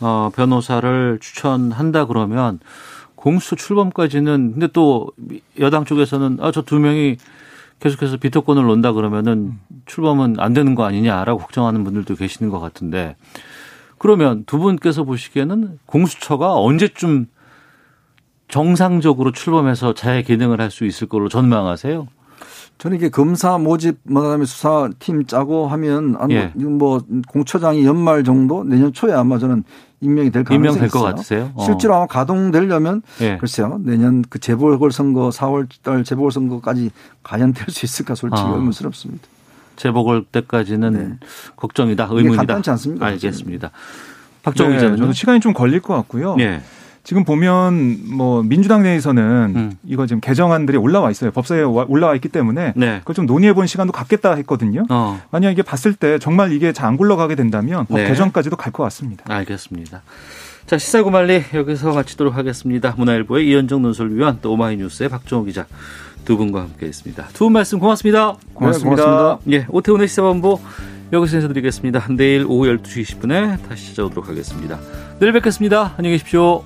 어, 변호사를 추천한다 그러면 공수 출범까지는 근데 또 여당 쪽에서는 아, 저 두 명이 계속해서 비토권을 논다 그러면은 출범은 안 되는 거 아니냐라고 걱정하는 분들도 계시는 것 같은데 그러면 두 분께서 보시기에는 공수처가 언제쯤 정상적으로 출범해서 자해 기능을 할 수 있을 걸로 전망하세요? 저는 이게 검사 모집, 뭐 그다음에 수사팀 짜고 하면 한 예. 뭐 공처장이 연말 정도 내년 초에 아마 저는 임명이 될 가능성이 임명될 것 있어요. 같으세요? 어. 실제로 아마 가동되려면 예. 글쎄요 내년 그 재보궐 선거 4월달 재보궐 선거까지 과연 될 수 있을까 솔직히 아. 의문스럽습니다. 재보궐 때까지는 네. 걱정이다, 의문이다. 간단치 않습니다. 알겠습니다. 박정희 네, 기자는 저도 시간이 좀 걸릴 것 같고요. 예. 지금 보면 뭐 민주당 내에서는 음. 이거 지금 개정안들이 올라와 있어요. 법사위에 와- 올라와 있기 때문에 네. 그걸 좀 논의해 보는 시간도 갖겠다 했거든요. 어, 만약 이게 봤을 때 정말 이게 잘 안 굴러가게 된다면 법 네. 개정까지도 갈 것 같습니다. 알겠습니다. 자, 시사구말리 여기서 마치도록 하겠습니다. 문화일보의 이현정 논설위원 또 오마이뉴스의 박정호 기자 두 분과 함께했습니다. 두 분 말씀 고맙습니다. 고맙습니다. 고맙습니다. 예, 오태훈의 시사본부 여기서 인사드리겠습니다. 내일 오후 12시 20분에 다시 찾아오도록 하겠습니다. 내일 뵙겠습니다. 안녕히 계십시오.